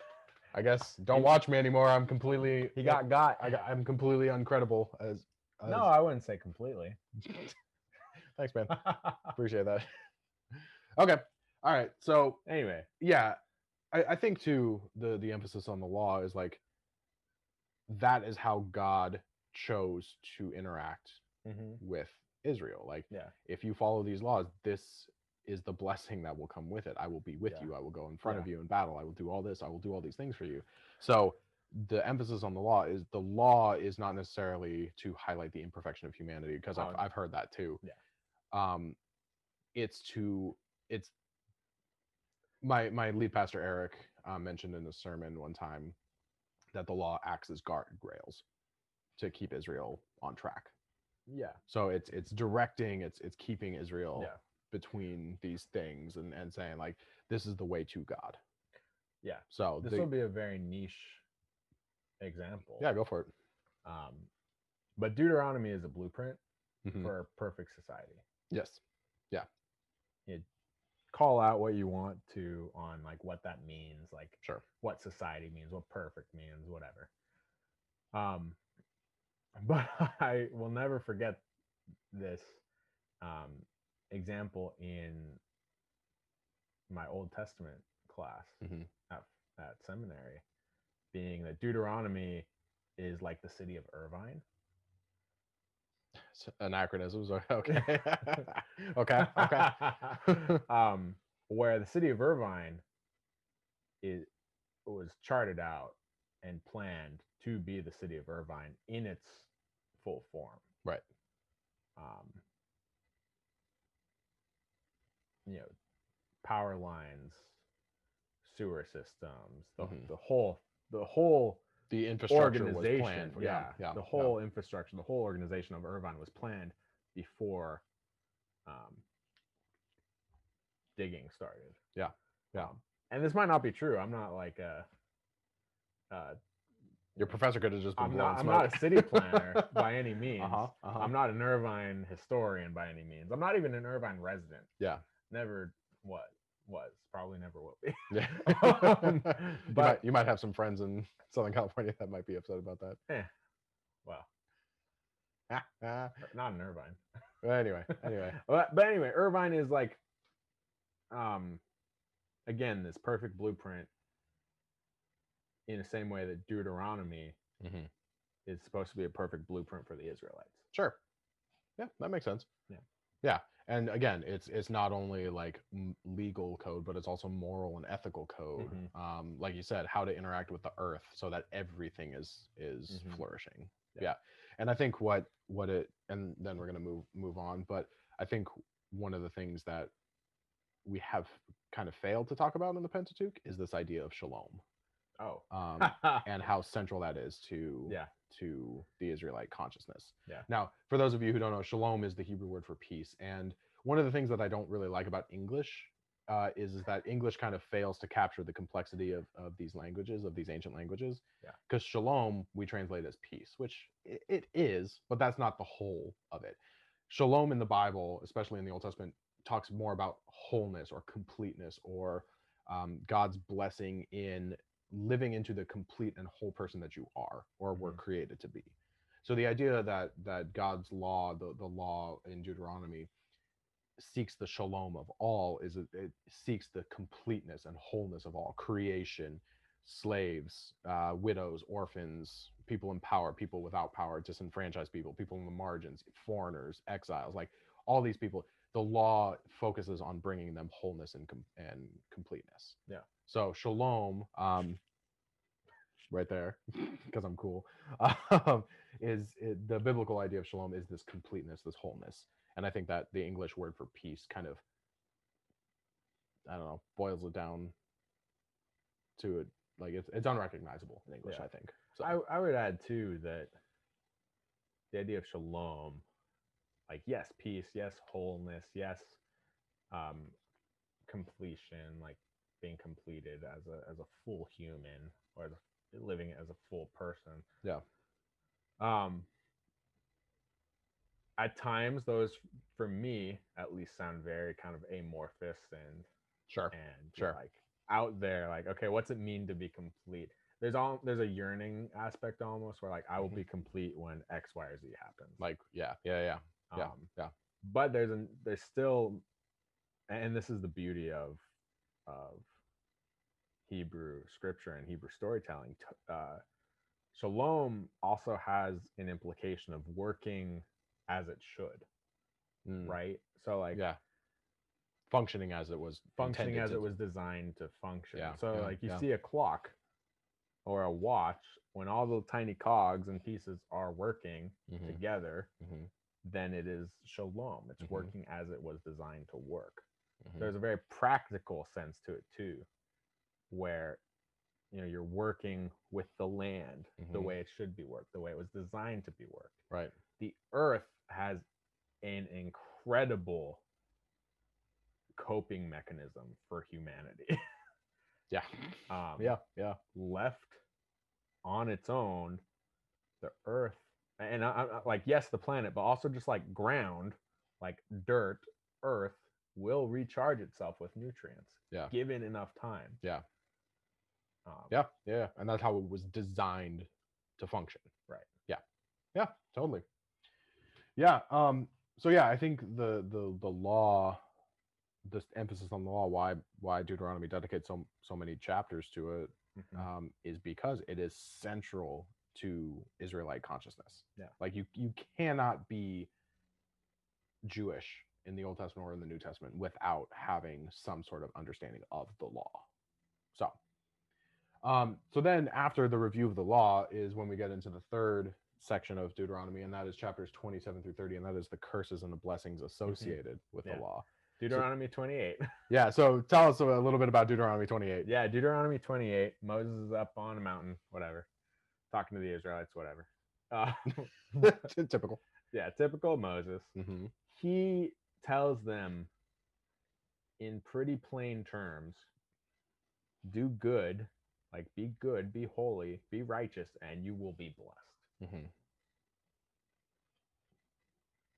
i guess don't watch me anymore i'm completely he got got. I got, i'm completely uncredible as, as no, I wouldn't say completely. (laughs) thanks man. (laughs) Appreciate that. (laughs) Okay. All right. So anyway, yeah I, I think too the the emphasis on the law is like that is how god chose to interact mhm, with israel. Like yeah, if you follow these laws this is the blessing that will come with it. I will be with Yeah. you. I will go in front of you in battle. I will do all this. I will do all these things for you. So the emphasis on the law is the law is not necessarily to highlight the imperfection of humanity because I've, I've heard that too. Yeah. Um it's to it's my my lead pastor eric uh, mentioned in a sermon one time that the law acts as guardrails to keep israel on track yeah, so it's it's directing it's it's keeping israel yeah, between these things and and saying like this is the way to god yeah. so This the- will be a very niche example. yeah go for it Um, but Deuteronomy is a blueprint Mhm. for a perfect society. Yes Yeah. You Call out what you want to on like what that means, like Sure. what society means, what perfect means, whatever. Um, (laughs) but I will never forget this um, example in my Old Testament class Mhm. at, at seminary, being that Deuteronomy is like the city of Irvine. Anachronisms (laughs) okay okay okay (laughs) um, where the city of Irvine is was charted out and planned to be the city of Irvine in its full form. Right. Um, you know, power lines, sewer systems, the, Mhm. the whole the whole the infrastructure was planned for yeah, yeah, the yeah. whole infrastructure, the whole organization of Irvine was planned before um, digging started. Yeah, yeah. Um, and this might not be true. I'm not like a. Uh, your professor could have just been I'm not. I'm not a city planner (laughs) by any means. uh-huh, uh-huh. I'm not an Irvine historian by any means. I'm not even an Irvine resident. yeah Never what was. Probably never will be. yeah (laughs) (laughs) Um, you, but- might, you might have some friends in southern california that might be upset about that well, Ah, (laughs) not in Irvine. but anyway anyway but, but anyway, Irvine is like, um, again, this perfect blueprint. In the same way that Deuteronomy Mhm. is supposed to be a perfect blueprint for the Israelites. Sure. Yeah, that makes sense. Yeah. Yeah. And again it's it's not only like legal code but it's also moral and ethical code Mhm. um like you said how to interact with the earth so that everything is is Mhm. flourishing Yeah. yeah. and i think what what it and then we're going to move move on but i think one of the things that we have kind of failed to talk about in the pentateuch is this idea of shalom oh um (laughs) and how central that is to yeah to the Israelite consciousness. Yeah. Now, for those of you who don't know, shalom is the Hebrew word for peace. And one of the things that I don't really like about English uh, is, is that English kind of fails to capture the complexity of, of these languages, of these ancient languages. Yeah. Because shalom, we translate as peace, which i- it is, but that's not the whole of it. Shalom in the Bible, especially in the Old Testament, talks more about wholeness or completeness or um, God's blessing in living into the complete and whole person that you are or were Mhm. created to be. So the idea that that God's law, the, the law in Deuteronomy, seeks the shalom of all is it, it seeks the completeness and wholeness of all creation, slaves, uh, widows, orphans, people in power, people without power, disenfranchised people, people in the margins, foreigners, exiles, like all these people. The law focuses on bringing them wholeness and com- and completeness. Yeah. So shalom, um, right there, (laughs) because I'm cool, (laughs) um, is it, the biblical idea of shalom is this completeness, this wholeness, and I think that the English word for peace kind of, I don't know, boils it down to it like it's it's unrecognizable in English. Yeah. I think. So I, I would add too that the idea of shalom, like yes, peace, yes, wholeness, yes, um, completion, like being completed as a as a full human or a, living as a full person. Yeah. Um. At times, those for me at least sound very kind of amorphous and sure. and Sure. like out there like okay what's it mean to be complete there's all there's a yearning aspect almost where like i will Mhm. be complete when x y or z happens Like yeah, yeah, yeah. yeah, um, yeah. but there's an there's still and this is the beauty of of hebrew scripture and hebrew storytelling uh shalom also has an implication of working as it should Mm, right so like yeah. Functioning as it was functioning as to- it was designed to function. Yeah, so yeah, like you yeah. see a clock or a watch when all the tiny cogs and pieces are working Mhm, together, mhm, then it is shalom. It's Mhm. working as it was designed to work. mhm. There's a very practical sense to it too, where you know you're working with the land the Mhm. way it should be worked, the way it was designed to be worked. right. The earth has an incredible coping mechanism for humanity. (laughs) Yeah. um, Yeah. Yeah. left on its own, the earth, and I, I, like, yes, the planet, but also just like ground, like dirt, earth will recharge itself with nutrients. Yeah. Given enough time. Yeah. Um, Yeah, yeah, and that's how it was designed to function. Right. Yeah. Yeah, totally. Yeah, um so yeah, I think the the the law this emphasis on the law why why Deuteronomy dedicates so so many chapters to it mhm. um is because it is central to Israelite consciousness. Yeah. Like you you cannot be Jewish in the Old Testament or in the New Testament without having some sort of understanding of the law. So, um, so then after the review of the law is when we get into the third section of Deuteronomy, and that is chapters 27 through 30, and that is the curses and the blessings associated with Yeah. the law. Deuteronomy 28. (laughs) Yeah. So tell us a little bit about Deuteronomy 28. yeah, Deuteronomy 28. Moses is up on a mountain, whatever, talking to the Israelites, whatever. Uh, (laughs) (laughs) Typical. yeah, typical Moses. hmm he tells them in pretty plain terms do good like be good be holy be righteous and you will be blessed. Hmm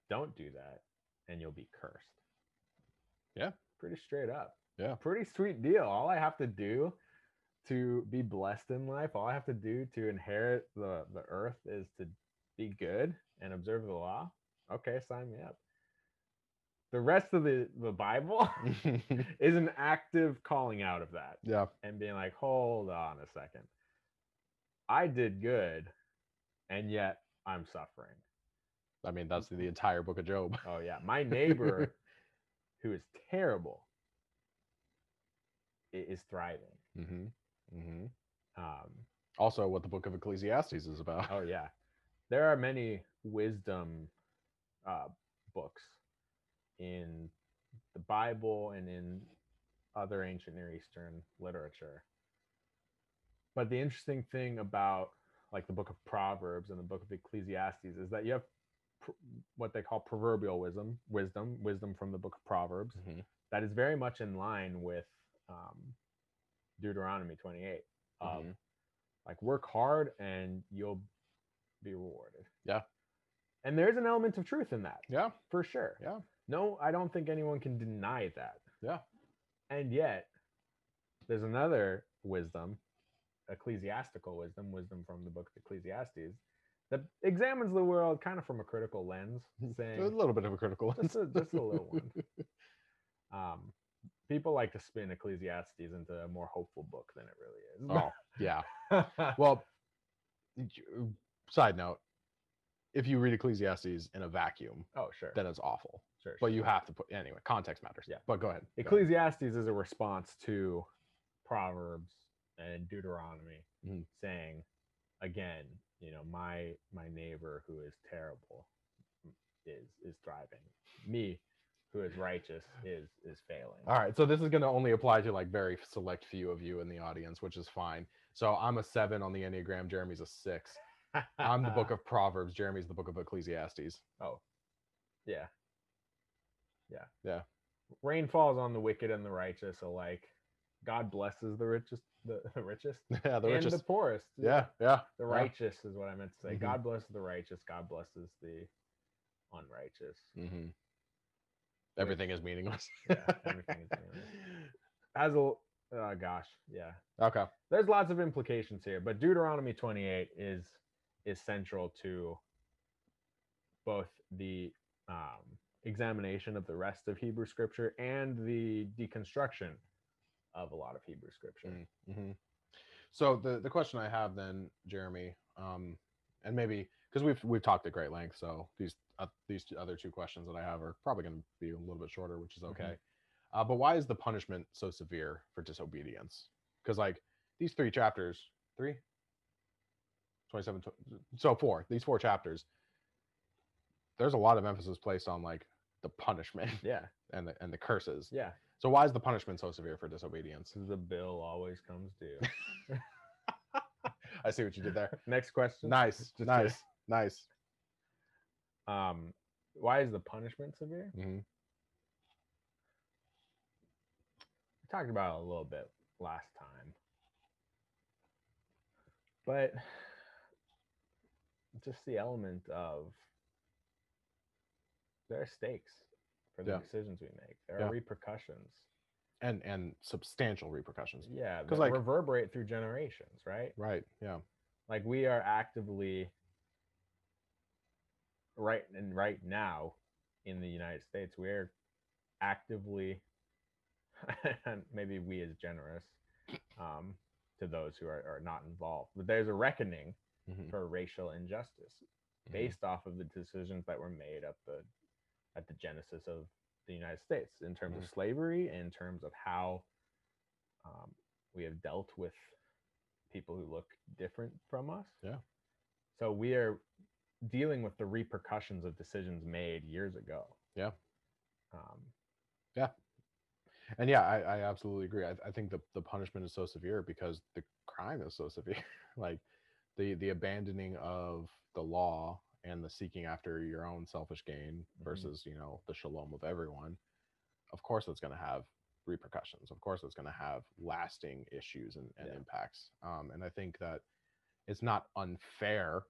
don't do that and you'll be cursed. Yeah. pretty straight up. Yeah. pretty sweet deal. All i have to do to be blessed in life all i have to do to inherit the the earth is to be good and observe the law. Okay sign me up the rest of the the bible (laughs) (laughs) is an active calling out of that yeah. and being like, hold on a second. I did good, and yet I'm suffering. I mean, that's the entire book of Job. Oh, yeah. My neighbor (laughs) who is terrible is thriving. Mm-hmm. Mm-hmm. Um, Also, what the Book of Ecclesiastes is about. oh yeah, there are many wisdom uh, books in the Bible and in other ancient Near Eastern literature. But the interesting thing about like the book of Proverbs and the book of Ecclesiastes is that you have pr- what they call proverbial wisdom, wisdom, wisdom from the book of Proverbs Mhm. that is very much in line with um, Deuteronomy 28 of Mhm. like work hard and you'll be rewarded. Yeah. And there's an element of truth in that Yeah. for sure. Yeah. No, I don't think anyone can deny that. Yeah. And yet, there's another wisdom, ecclesiastical wisdom, wisdom from the book of Ecclesiastes, that examines the world kind of from a critical lens, (laughs) saying A little bit of a critical. just a, just a little one. (laughs) (laughs) Um, people like to spin Ecclesiastes into a more hopeful book than it really is. oh, yeah. Well, side note, if you read Ecclesiastes in a vacuum, oh, sure. then it's awful. But you have to put anyway. Context matters. Yeah. But go ahead. go ahead. Ecclesiastes is a response to Proverbs and Deuteronomy Mhm. saying, again, you know, my my neighbor who is terrible is is thriving. Me, who is righteous, is is failing. All right. So this is going to only apply to like very select few of you in the audience, which is fine. So I'm a seven on the Enneagram. Jeremy's a six. I'm the book (laughs) of Proverbs. Jeremy's the book of Ecclesiastes. Oh, yeah, yeah, Yeah. Rain falls on the wicked and the righteous alike. God blesses the richest, the, (laughs) the richest, (laughs) yeah, the and richest. the poorest. yeah, yeah. the yeah. righteous is what I meant to say. Mhm. God blesses the righteous. God blesses the unrighteous. hmm Everything is meaningless. Yeah, everything is meaningless. (laughs) As a uh, gosh, yeah. okay. There's lots of implications here, but Deuteronomy 28 is is central to both the um, examination of the rest of Hebrew scripture and the deconstruction of a lot of Hebrew scripture. hmm So the the question I have then, Jeremy, um, and maybe because we've we've talked at great length, so these uh, these other two questions that I have are probably going to be a little bit shorter, which is Mhm. okay. Uh, but why is the punishment so severe for disobedience? Because like these three chapters, three, 27, so four, these four chapters, there's a lot of emphasis placed on like the punishment (laughs) Yeah, and the and the curses. yeah. So why is the punishment so severe for disobedience? The bill always comes due. (laughs) (laughs) I see what you did there. Next question. Nice, Just nice, nice. Um, why is the punishment severe? Mm-hmm. We talked about it a little bit last time, but just the element of there are stakes for the Yeah. decisions we make. There Yeah. are repercussions. And and substantial repercussions. Yeah, 'Cause, that like- reverberate through generations, right? Right. Yeah. like we are actively right and right now in the united states we're actively and (laughs) maybe we as generous um, to those who are, are not involved but there's a reckoning Mhm, for racial injustice mhm, based off of the decisions that were made at the at the genesis of the united states in terms Mhm. of slavery in terms of how um, we have dealt with people who look different from us Yeah. so we are dealing with the repercussions of decisions made years ago Yeah. um, yeah. And yeah, I, I absolutely agree. I, I think the, the punishment is so severe because the crime is so severe. (laughs) like the the abandoning of the law and the seeking after your own selfish gain Mhm. versus, you know, the shalom of everyone. Of course it's gonna have repercussions. Of course it's gonna have lasting issues and, and Yeah. impacts. Um, and I think that it's not unfair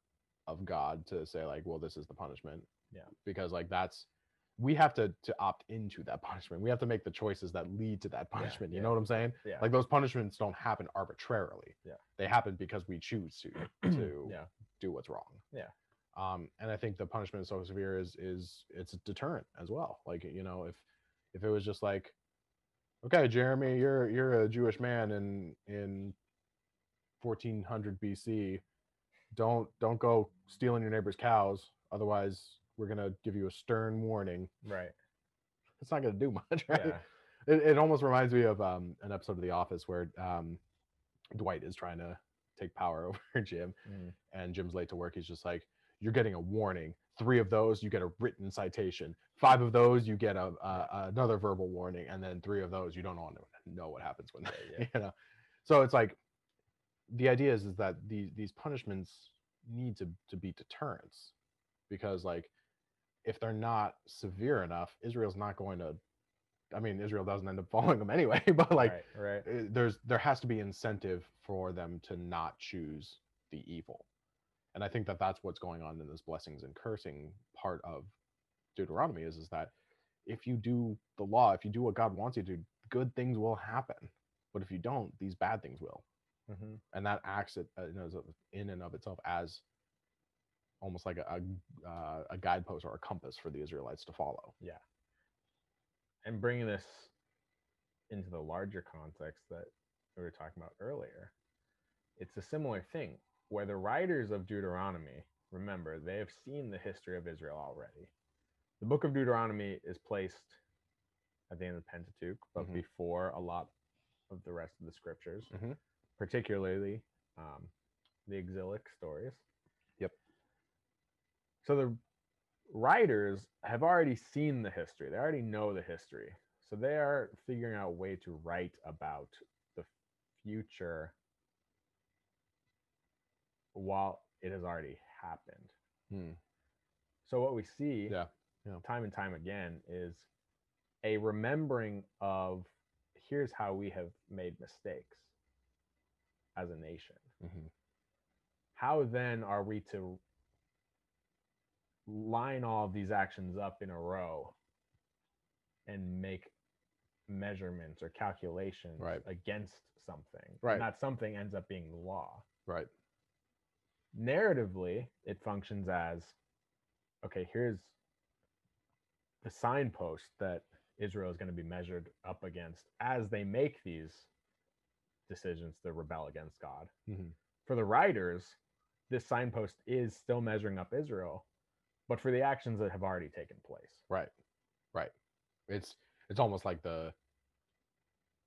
of God to say like, well, this is the punishment. Yeah. Because like that's we have to to opt into that (laughs) punishment. We have to make the choices that lead to that Yeah, punishment. You yeah. know what I'm saying? yeah Like those punishments don't happen arbitrarily. Yeah. They happen because we choose to (clears throat) to yeah do what's wrong. Yeah. Um, and I think the punishment is so severe is is it's a deterrent as well. Like you know, if if it was just like, okay, Jeremy, you're you're a Jewish man in in 1400 BC, don't don't go stealing your neighbor's cows, otherwise we're gonna give you a stern warning. right it's not going to do (laughs) much, right? Yeah. It, it almost reminds me of um, an episode of The Office where um, Dwight is trying to take power (laughs) over Jim, Mm. and Jim's late to work. He's just like, "You're getting a warning. Three of those, you get a written citation. Five of those, you get a, a another verbal warning, and then three of those, you don't know know what happens when Yeah, (laughs) you know." So it's like the idea is is that these these punishments need to to be deterrents because like if they're not severe enough, Israel's not going to. I mean, Israel doesn't end up (laughs) following them anyway, (laughs) but like right, right. uh, there's there has to be incentive for them to not choose the evil and i think that that's what's going on in this blessings and cursing part of deuteronomy is is that if you do the law if you do what god wants you to do good things will happen. But if you don't these bad things will. Hmm and that acts it uh, you know, as a- in and of itself as almost like a a, uh, a guidepost or a compass for the israelites to follow. Yeah. And bringing this into the larger context that we were talking about earlier, it's a similar thing where the writers of Deuteronomy, remember, they have seen the history of Israel already. The book of Deuteronomy is placed at the end of the Pentateuch, but Mhm. before a lot of the rest of the scriptures, Mhm. particularly um, the exilic stories. Yep. So the writers have already seen the history. They already know the history. So they are figuring out a way to write about the future while it has already happened. Hmm. So what we see yeah yeah. time and time again is a remembering of here's how we have made mistakes as a nation. Mhm. How then are we to line all of these actions up in a row and make measurements or calculations Right. against something? Right. And that something ends up being law. right narratively it functions as okay here's the signpost that israel is going to be measured up against as they make these decisions to rebel against god Mhm. for the writers this signpost is still measuring up israel but for the actions that have already taken place Right. Right. It's it's almost like the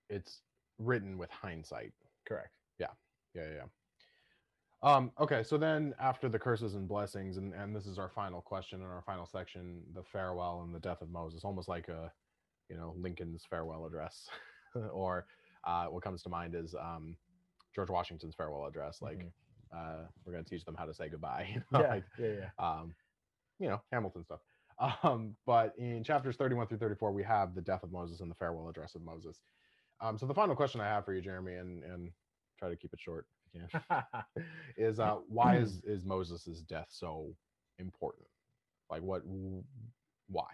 it's written with hindsight. correct Yeah, yeah, yeah. Um, okay, so then after the curses and blessings, and, and this is our final question in our final section, the farewell and the death of Moses, almost like a you know, Lincoln's farewell address. (laughs) or uh, what comes to mind is um George Washington's farewell address, like Mhm. uh we're gonna teach them how to say goodbye. (laughs) you know, yeah, like, yeah yeah um, you know, Hamilton stuff. (laughs) Um, but in chapters 31 through 34, we have the death of Moses and the farewell address of Moses. Um, so the final question I have for you, Jeremy, and and try to keep it short if you can, is uh, why is (clears throat) is Moses' death so important? Like, what? Why?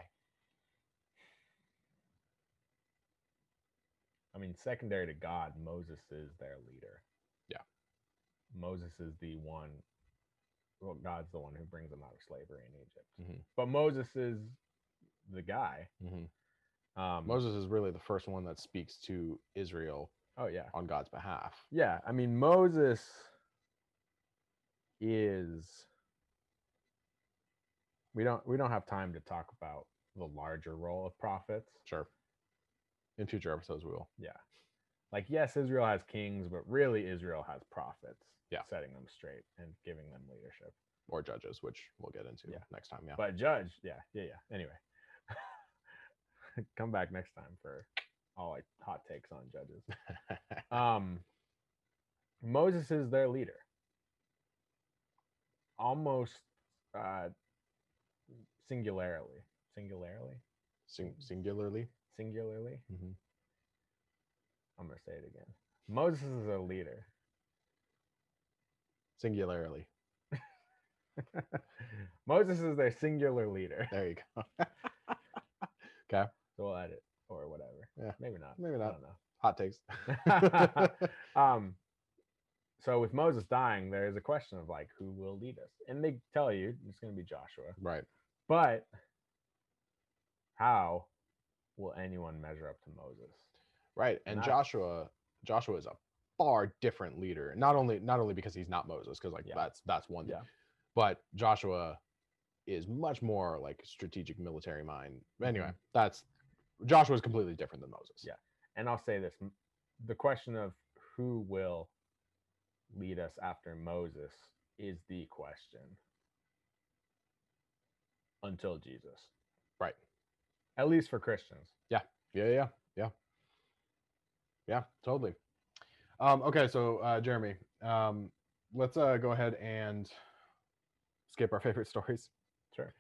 I mean, secondary to God, Moses is their leader. Yeah. Moses is the one, well, God's the one who brings them out of slavery in Egypt. Mhm. But Moses is the guy. Um, Moses is really the first one that speaks to Israel Oh, yeah. on God's behalf. Yeah. I mean, Moses is. We don't we don't have time to talk about the larger role of prophets. Sure. In future episodes, we will. Yeah. Like, yes, Israel has kings, but really Israel has prophets. Yeah. Setting them straight and giving them leadership. Or judges, which we'll get into Yeah. next time. Yeah. But judge, yeah, yeah, yeah. Anyway. (laughs) Come back next time for all like hot takes on judges. Um Moses is their leader. Almost uh singularly. Singularly? Sing- singularly. Singularly? Mhm. I'm gonna say it again. Moses is a leader. Singularly. (laughs) Moses is their singular leader. There you go. (laughs) (laughs) okay. So we'll edit or whatever. Yeah, Maybe not. maybe not. I don't know. Hot takes. (laughs) (laughs) um so with moses dying there is a question of like who will lead us and they tell you it's going to be joshua right. but how will anyone measure up to moses Right. And Joshua Joshua is a far different leader. Not only not only because he's not Moses, because like Yeah. that's that's one thing. Yeah. But Joshua is much more like strategic military mind. Anyway, Mhm. that's Joshua is completely different than Moses. Yeah. And I'll say this the question of who will lead us after Moses is the question until Jesus. Right. At least for Christians. Yeah. Yeah, yeah, yeah, yeah, totally. Um, okay, so uh, Jeremy, um, let's uh, go ahead and skip our (laughs) favorite stories. Sure.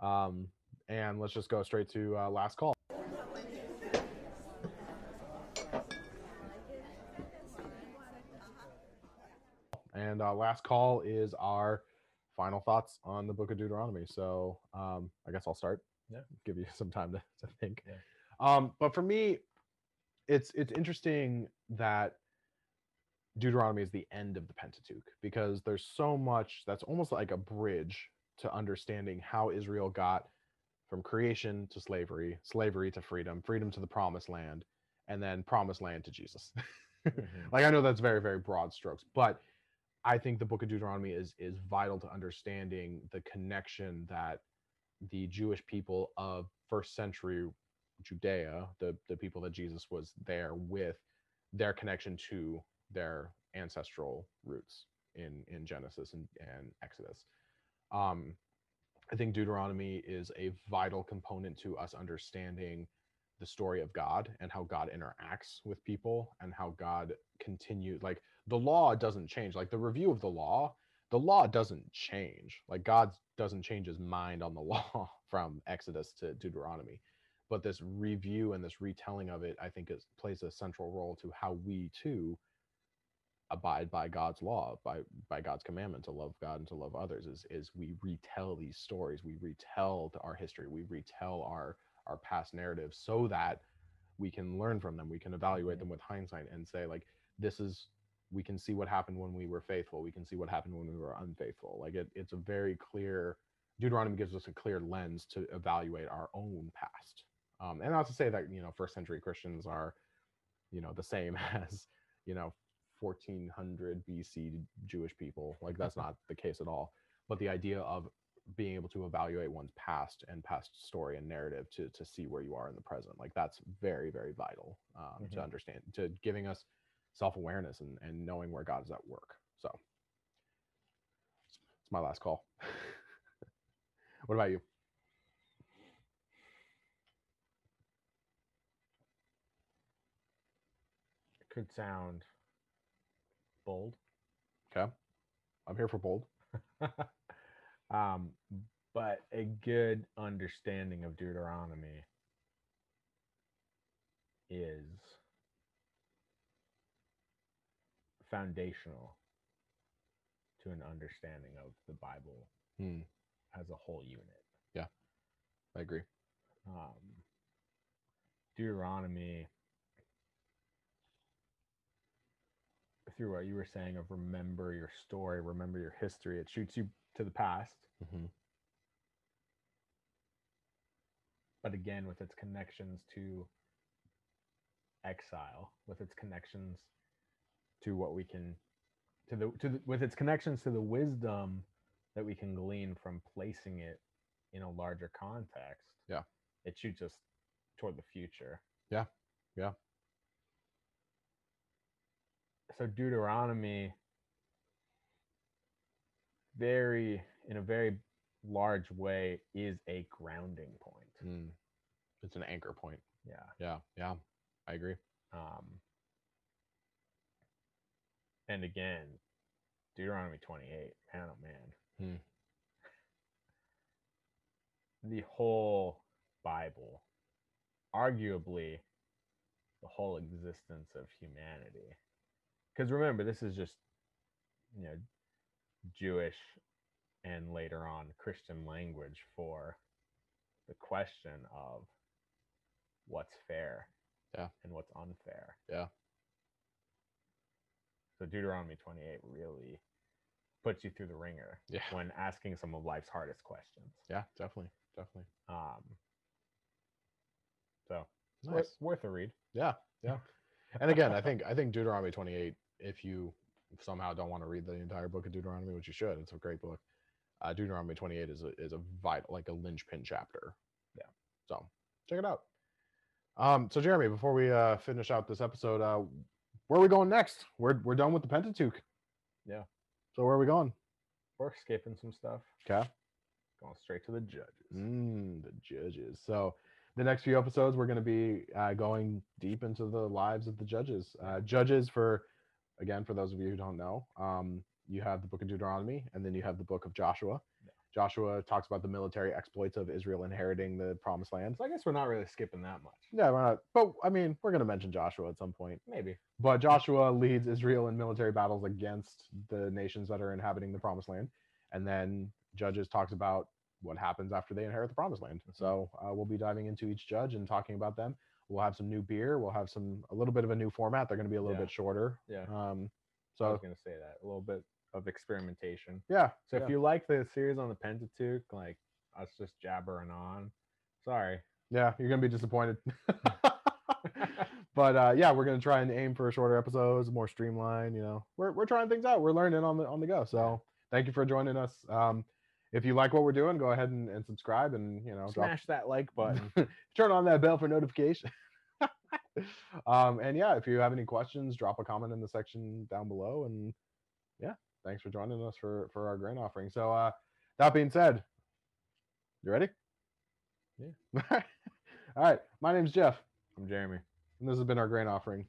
Um, and let's just go straight to uh, last call. And uh, last call is our final thoughts on the book of Deuteronomy. So um, I guess I'll start. Yeah. Give you (laughs) some time to, to think. Yeah. Um, but for me, it's it's interesting that Deuteronomy is the end of the Pentateuch because there's so much that's almost like a bridge to understanding how Israel got from creation to slavery, slavery to freedom, freedom to the promised land, and then promised land to Jesus. (laughs) Mhm. like I know that's very very broad strokes, but I think the book of Deuteronomy is is vital to understanding the connection that the Jewish people of first century Judea, the the people that Jesus was there with, their connection to their ancestral roots in in Genesis and, and Exodus. Um, I think Deuteronomy is a vital component to us understanding the story of God and how God interacts with people and how God continues like the law doesn't change like the review of the law the law doesn't change like God doesn't change his mind on the (laughs) law from Exodus to Deuteronomy but this review and this retelling of it I think is plays a central role to how we too abide by God's law by by God's commandment to love God and to love others is is we retell these stories we retell our history we retell our our past narratives so that we can learn from them we can evaluate them with hindsight and say like this is we can see what happened when we were faithful we can see what happened when we were unfaithful. Like it, it's a very clear deuteronomy gives us a clear lens to evaluate our own past. Um, and not to say that you know first century christians are you know the same (laughs) as you know 1400 bc jewish people. Like that's not the case at all. But the idea of being able to evaluate one's past and past story and narrative to to see where you are in the present like that's very very vital um, to Mhm. understand to giving us self-awareness and, and knowing where god is at work. So it's, my last call. (laughs) What about you? It could sound bold. okay. I'm here for bold. (laughs) Um, but a good understanding of Deuteronomy is foundational to an understanding of the Bible Hmm, as a whole unit. Yeah, I agree Um, Deuteronomy, through what you were saying of remember your story, remember your history, it shoots you to the past. hmm but again with its connections to exile with its connections to what we can to the to the, with its connections to the wisdom that we can glean from placing it in a larger context Yeah. it shoots us toward the future. Yeah, yeah. so deuteronomy very in a very large way is a grounding point. Mm. it's an anchor point. Yeah. Yeah. Yeah. I agree. Um, and again, Deuteronomy 28, man, oh man. Hmm. The whole Bible, arguably the whole existence of humanity. Because remember, this is just, you know, Jewish and later on Christian language for the question of what's fair Yeah. and what's unfair. Yeah. So Deuteronomy 28 really puts you through the ringer yeah when asking some of life's hardest questions. yeah definitely definitely Um, so nice worth, worth a read. Yeah, yeah. (laughs) And again, I think I think Deuteronomy 28. If you somehow don't want to read the entire book of Deuteronomy, which you should, it's a great book. Uh, Deuteronomy 28 is a is a vital, like a linchpin chapter. Yeah. So check it out. Um, so Jeremy, before we uh, finish out this episode, uh, where are we going next? We're we're done with the Pentateuch. Yeah. So where are we going? We're skipping some stuff. Okay. Going straight to the judges. Mm, the judges. So the next few episodes, we're going to be uh, going deep into the lives of the judges. Uh, judges, for again, for those of you who don't know, um, you have the Book of Deuteronomy, and then you have the Book of Joshua. Joshua talks about the military exploits of Israel inheriting the Promised Land. So I guess we're not really skipping that much. Yeah, we're not, but I mean, we're going to mention Joshua at some point. Maybe. But Joshua leads Israel in military battles against the nations that are inhabiting the promised land. And then Judges talks about what happens after they inherit the promised land. So uh, we'll be diving into each judge and talking about them. We'll have some new beer. We'll have some a little bit of a new format. They're going to be a little Yeah. bit shorter. Yeah. Um, so I was gonna say that. A little bit of experimentation. yeah. So yeah. if you like the series on the Pentateuch, like us just jabbering on, sorry. Yeah, you're gonna be disappointed. (laughs) (laughs) but uh, yeah, we're gonna try and aim for shorter episodes, more streamlined. You know, we're we're trying things out. We're learning on the on the go. So thank you for joining us. Um, if you like what we're doing, go ahead and, and subscribe and you know drop, Smash that like (laughs) button. turn on that bell for notification. um, and yeah, if you have any questions, drop a comment in the section down below. And yeah, thanks for joining us for for our grain offering. So uh, that being said, you ready? Yeah. (laughs) All right. My name's Jeff, I'm Jeremy. and this has been our grain offering.